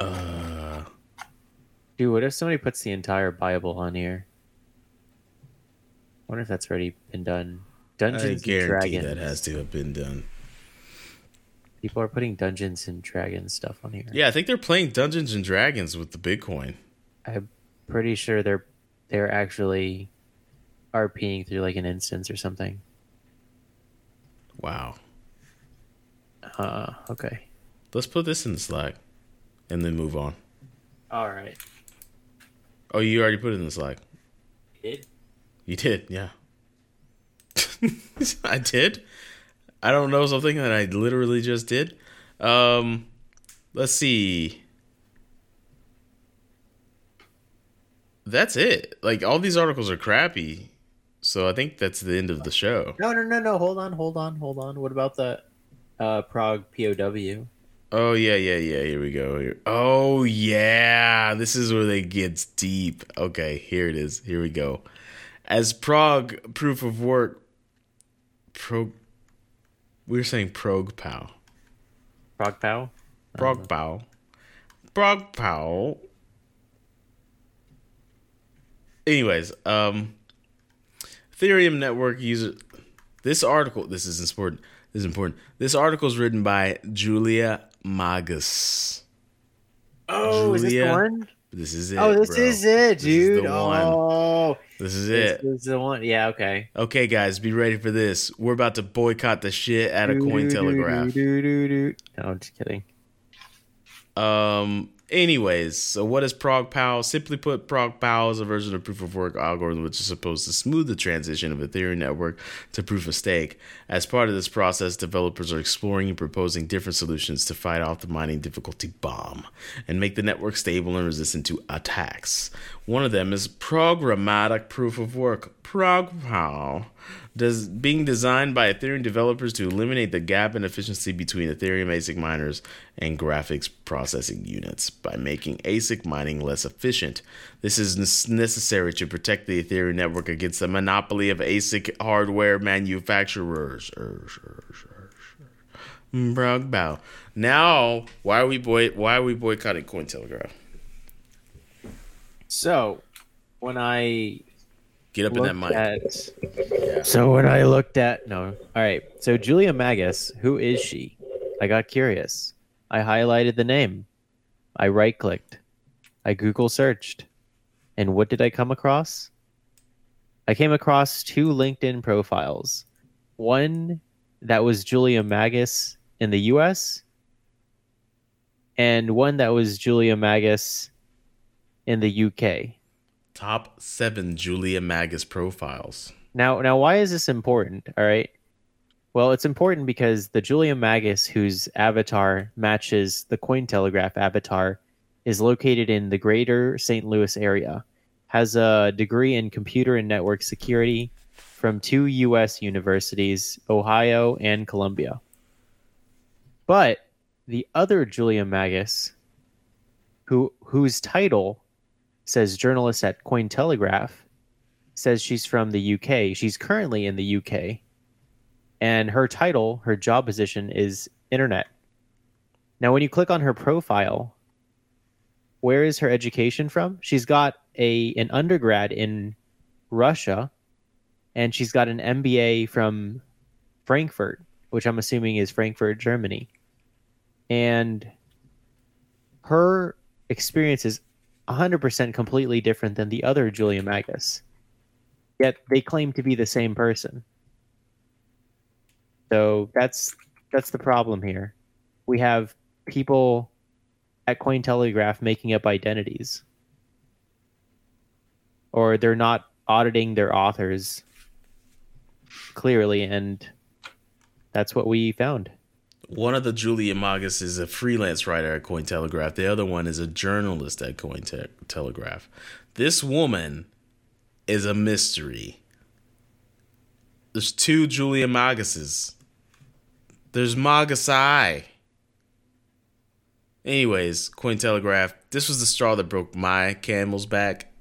Uh, Dude, what if somebody puts the entire Bible on here? I wonder if that's already been done. I Dungeons and guarantee Dragons. that has to have been done. People are putting Dungeons and Dragons stuff on here. Yeah, I think they're playing Dungeons and Dragons with the Bitcoin. I'm pretty sure they're they're actually RPing through like an instance or something. Wow. Uh, okay. Let's put this in the Slack, and then move on. All right. Oh, you already put it in the Slack. Did You did, yeah. I did. I don't know something that I literally just did. Um, let's see. That's it. Like all these articles are crappy, so I think that's the end of the show. no, no, no, no. Hold on, hold on, hold on. What about the uh, Prague POW? Oh yeah, yeah, yeah. Here we go. Here. Oh yeah, this is where they get deep. Okay, here it is. Here we go. As Prague proof of work, prog. We were saying prog pow. Prague POW? Prog pow. Prog pow. Anyways, um, Ethereum network user. This article. This is important. This is important. This article is written by Julia Magas. Oh, is this the one? This is it. oh, this bro. is it, This is the dude. one. oh, This is it. this is the one. Yeah, okay. Okay, guys, be ready for this. We're about to boycott the shit out of Cointelegraph. Telegraph. No, I'm just kidding. Um. Anyways, so what is Prog POW? Simply put, Prog POW is a version of proof of work algorithm which is supposed to smooth the transition of Ethereum network to proof of stake. As part of this process, developers are exploring and proposing different solutions to fight off the mining difficulty bomb and make the network stable and resistant to attacks. One of them is programmatic proof of work. Prog POW does being designed by Ethereum developers to eliminate the gap in efficiency between Ethereum ASIC miners and graphics processing units by making ASIC mining less efficient. This is necessary to protect the Ethereum network against the monopoly of ASIC hardware manufacturers. Brog bow. Now, why are we boy? Why are we boycotting Cointelegraph? So, when I Get up in that mic. at, so when I looked at no, all right. So Julia Magas, who is she? I got curious. I highlighted the name. I right clicked. I Google searched, and what did I come across? I came across two LinkedIn profiles. One that was Julia Magas in the U.S. and one that was Julia Magas in the U.K. Top seven Julia Magas profiles. Now, now, why is this important? All right, Well, it's important because the Julia Magas, whose avatar matches the Cointelegraph avatar, is located in the greater St. Louis area, has a degree in computer and network security from two U.S. universities, Ohio and Columbia. But the other Julia Magas, who whose title says journalist at Cointelegraph, says she's from the UK. She's currently in the UK. And her title, her job position is internet. Now, when you click on her profile, where is her education from? She's got a an undergrad in Russia, and she's got an MBA from Frankfurt, which I'm assuming is Frankfurt, Germany. And her experience is 100% completely different than the other Julia Magas. Yet they claim to be the same person. So that's that's the problem here. We have people at Cointelegraph making up identities. Or they're not auditing their authors clearly and that's what we found. One of the Julia Magas is a freelance writer at Cointelegraph. The other one is a journalist at Cointelegraph. This woman is a mystery. There's two Julia Magases. There's Magasai. Anyways, Cointelegraph, this was the straw that broke my camel's back.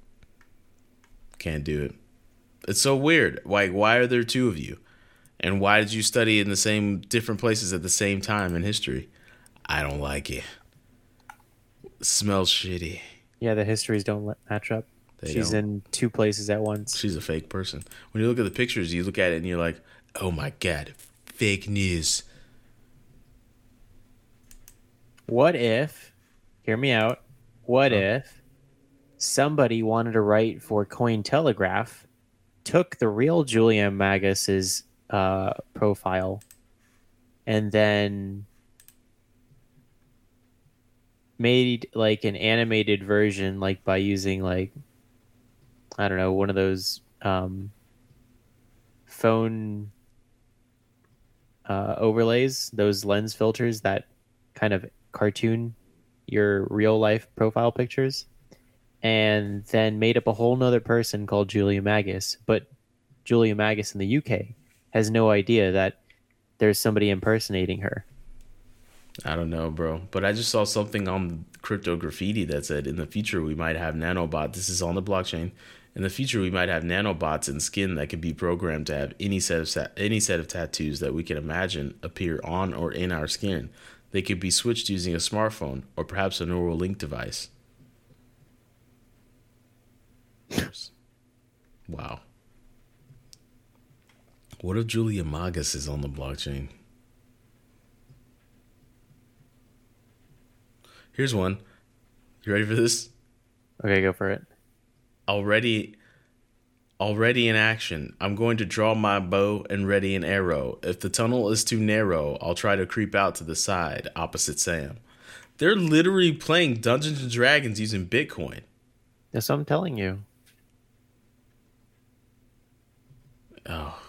Can't do it. It's so weird. Like, why are there two of you? And why did you study in the same different places at the same time in history? I don't like it. it smells shitty. Yeah, the histories don't match up. They She's don't. in two places at once. She's a fake person. When you look at the pictures, you look at it and you're like, oh my god, fake news. What if, hear me out, what if somebody wanted to write for Cointelegraph, took the real Julia Magas's uh, profile, and then made like an animated version, like by using like, I don't know, one of those um, phone uh, overlays, those lens filters that kind of cartoon your real life profile pictures and then made up a whole nother person called Julia Magas. But Julia Magas in the UK has no idea that there's somebody impersonating her. I don't know, bro. But I just saw something on crypto graffiti that said in the future we might have nanobot. This is on the blockchain. In the future, we might have nanobots in skin that can be programmed to have any set of sa- any set of tattoos that we can imagine appear on or in our skin. They could be switched using a smartphone or perhaps a neural link device. Wow. What if Julia Magas is on the blockchain? Here's one. You ready for this? Okay, go for it. Already already in action. I'm going to draw my bow and ready an arrow. If the tunnel is too narrow, I'll try to creep out to the side opposite Sam. They're literally playing Dungeons and Dragons using Bitcoin. That's what I'm telling you. Oh.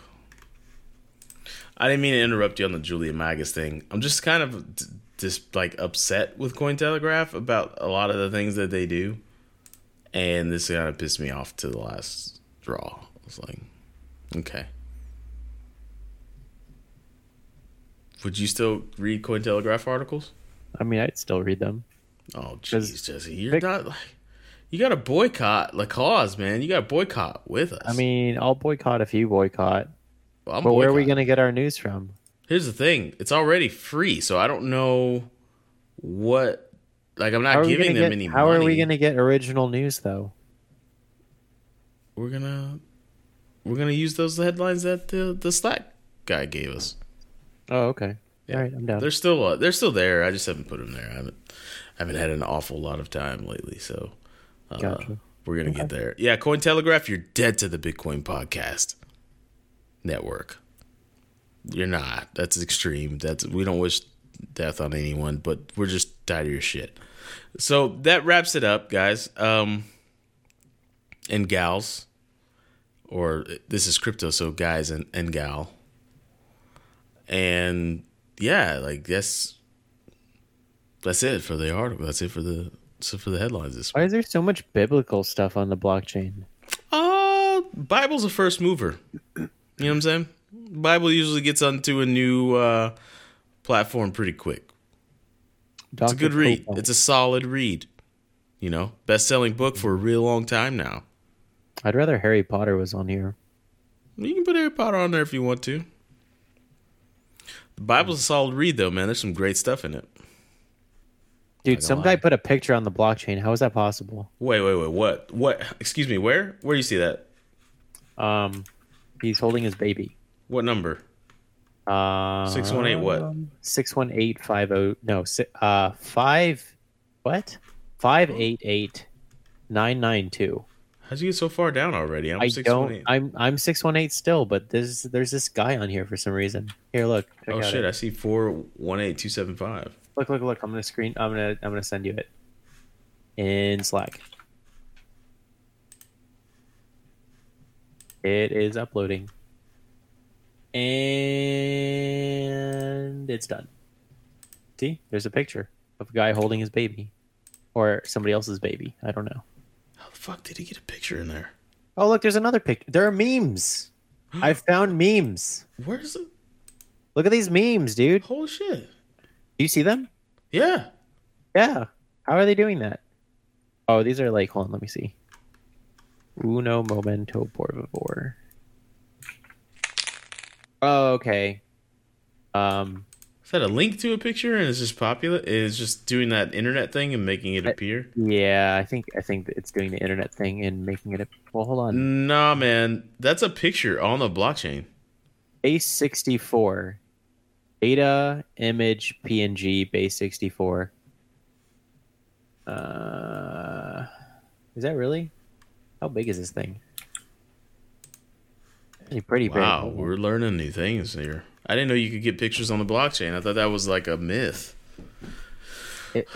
I didn't mean to interrupt you on the Julia Magas thing. I'm just kind of d- just like upset with Cointelegraph about a lot of the things that they do. And this kind of pissed me off to the last draw. I was like, okay. Would you still read Cointelegraph articles? I mean, I'd still read them. Oh, jeez, Jesse. You're not like. You got to boycott the cause, man. You got to boycott with us. I mean, I'll boycott if you boycott. But where are we going to get our news from? Here's the thing: it's already free, so I don't know what. Like, I'm not giving them get- any How money. are we going to get original news, though? We're gonna we're gonna use those headlines that the the Slack guy gave us. Oh, okay. Yeah. All right, I'm down. They're still uh, they're still there. I just haven't put them there. I haven't I haven't had an awful lot of time lately, so uh, Gotcha. we're gonna get there. Yeah, Cointelegraph, you're dead to the Bitcoin podcast network. You're not. That's extreme. That's we don't wish death on anyone, but we're just tired of your shit. So that wraps it up, guys. Um, and gals, or this is crypto, so guys and, and gal. and yeah, like that's that's it for the article. That's it for the so for the headlines this week. Why is there so much biblical stuff on the blockchain? Uh Bible's a first mover. You know what I'm saying? Bible usually gets onto a new uh platform pretty quick. It's a Dr. good read. It's a solid read. You know, best selling book for a real long time now. I'd rather Harry Potter was on here. You can put Harry Potter on there if you want to. The Bible's a solid read though, man. There's some great stuff in it. Dude, some gonna guy put a picture on the blockchain. How is that possible? Wait, wait, wait. What? What? Excuse me. Where? Where do you see that? Um, he's holding his baby. What number? Uh, 618 what? Six one eight five zero. No, si- uh, five. What? Five eight eight nine nine two. How'd you get so far down already? I'm I six don't. one eight. I'm I'm six one eight still, but there's there's this guy on here for some reason. Here, look. Oh shit! it. I see four one eight two seven five. Look, look, look. I'm gonna screen. I'm gonna I'm gonna send you it in Slack. It is uploading, and it's done. See, there's a picture of a guy holding his baby, or somebody else's baby. I don't know. How the fuck did he get a picture in there? Oh, look, there's another picture. There are memes. I found memes. Where's it? Look at these memes, dude. Holy shit! Do you see them? Yeah. Yeah. How are they doing that? Oh, these are like, hold on, let me see. Uno momento por favor. Oh, okay. Um, Is that a link to a picture and it's just popular? It's just doing that internet thing and making it I- appear? yeah, I think I think it's doing the internet thing and making it. A, well, hold on. Nah, man. That's a picture on the blockchain. Base sixty four, data image PNG base sixty four. Uh, is that really? How big is this thing? Actually pretty big. Wow, we're learning new things here. I didn't know you could get pictures on the blockchain. I thought that was like a myth. It-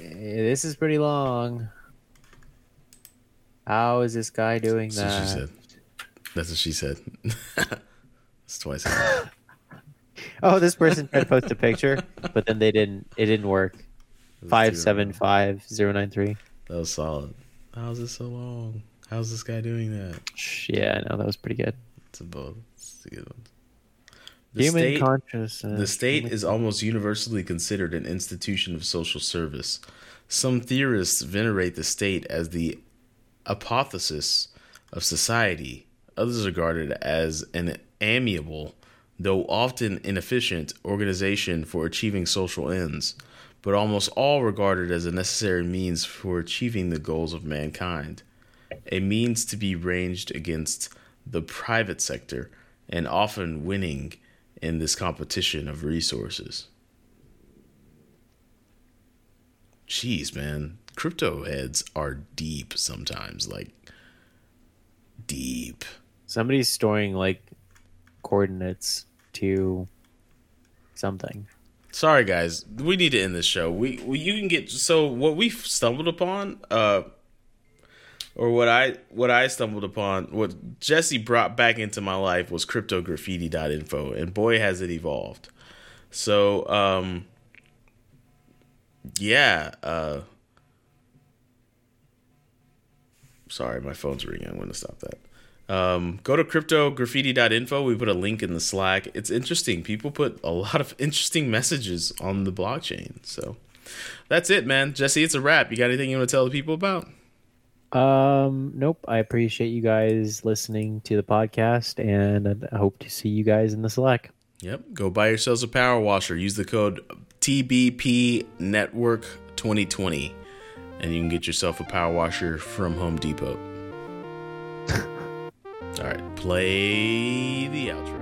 this is pretty long. How is this guy doing That's what that? she said. That's what she said. That's twice. Oh, this person tried to post a picture, but then they didn't. It didn't work. Five seven five zero nine three. That was solid. How's this so long? How's this guy doing that? Yeah, I know that was pretty good. It's a both. It's a good one. The Human state, consciousness. the state is almost universally considered an institution of social service. Some theorists venerate the state as the apotheosis of society. Others regard it as an amiable, though often inefficient, organization for achieving social ends, but almost all regard it as a necessary means for achieving the goals of mankind. A means to be ranged against the private sector and often winning in this competition of resources. Jeez, man. Crypto heads are deep sometimes, like deep. Somebody's storing like coordinates to something. Sorry, guys. We need to end this show. We, we you can get so what we stumbled upon, uh, or what I what I stumbled upon, what Jesse brought back into my life was cryptograffiti.info, and boy has it evolved. So, um, yeah. Uh, sorry, my phone's ringing. I'm going to stop that. Um, go to cryptograffiti.info. We put a link in the Slack. It's interesting. People put a lot of interesting messages on the blockchain. So that's it, man. Jesse, it's a wrap. You got anything you want to tell the people about? Um, nope. I appreciate you guys listening to the podcast, and I hope to see you guys in the Slack. Yep. Go buy yourselves a power washer. Use the code TBP Network 2020, and you can get yourself a power washer from Home Depot. All right, play the outro.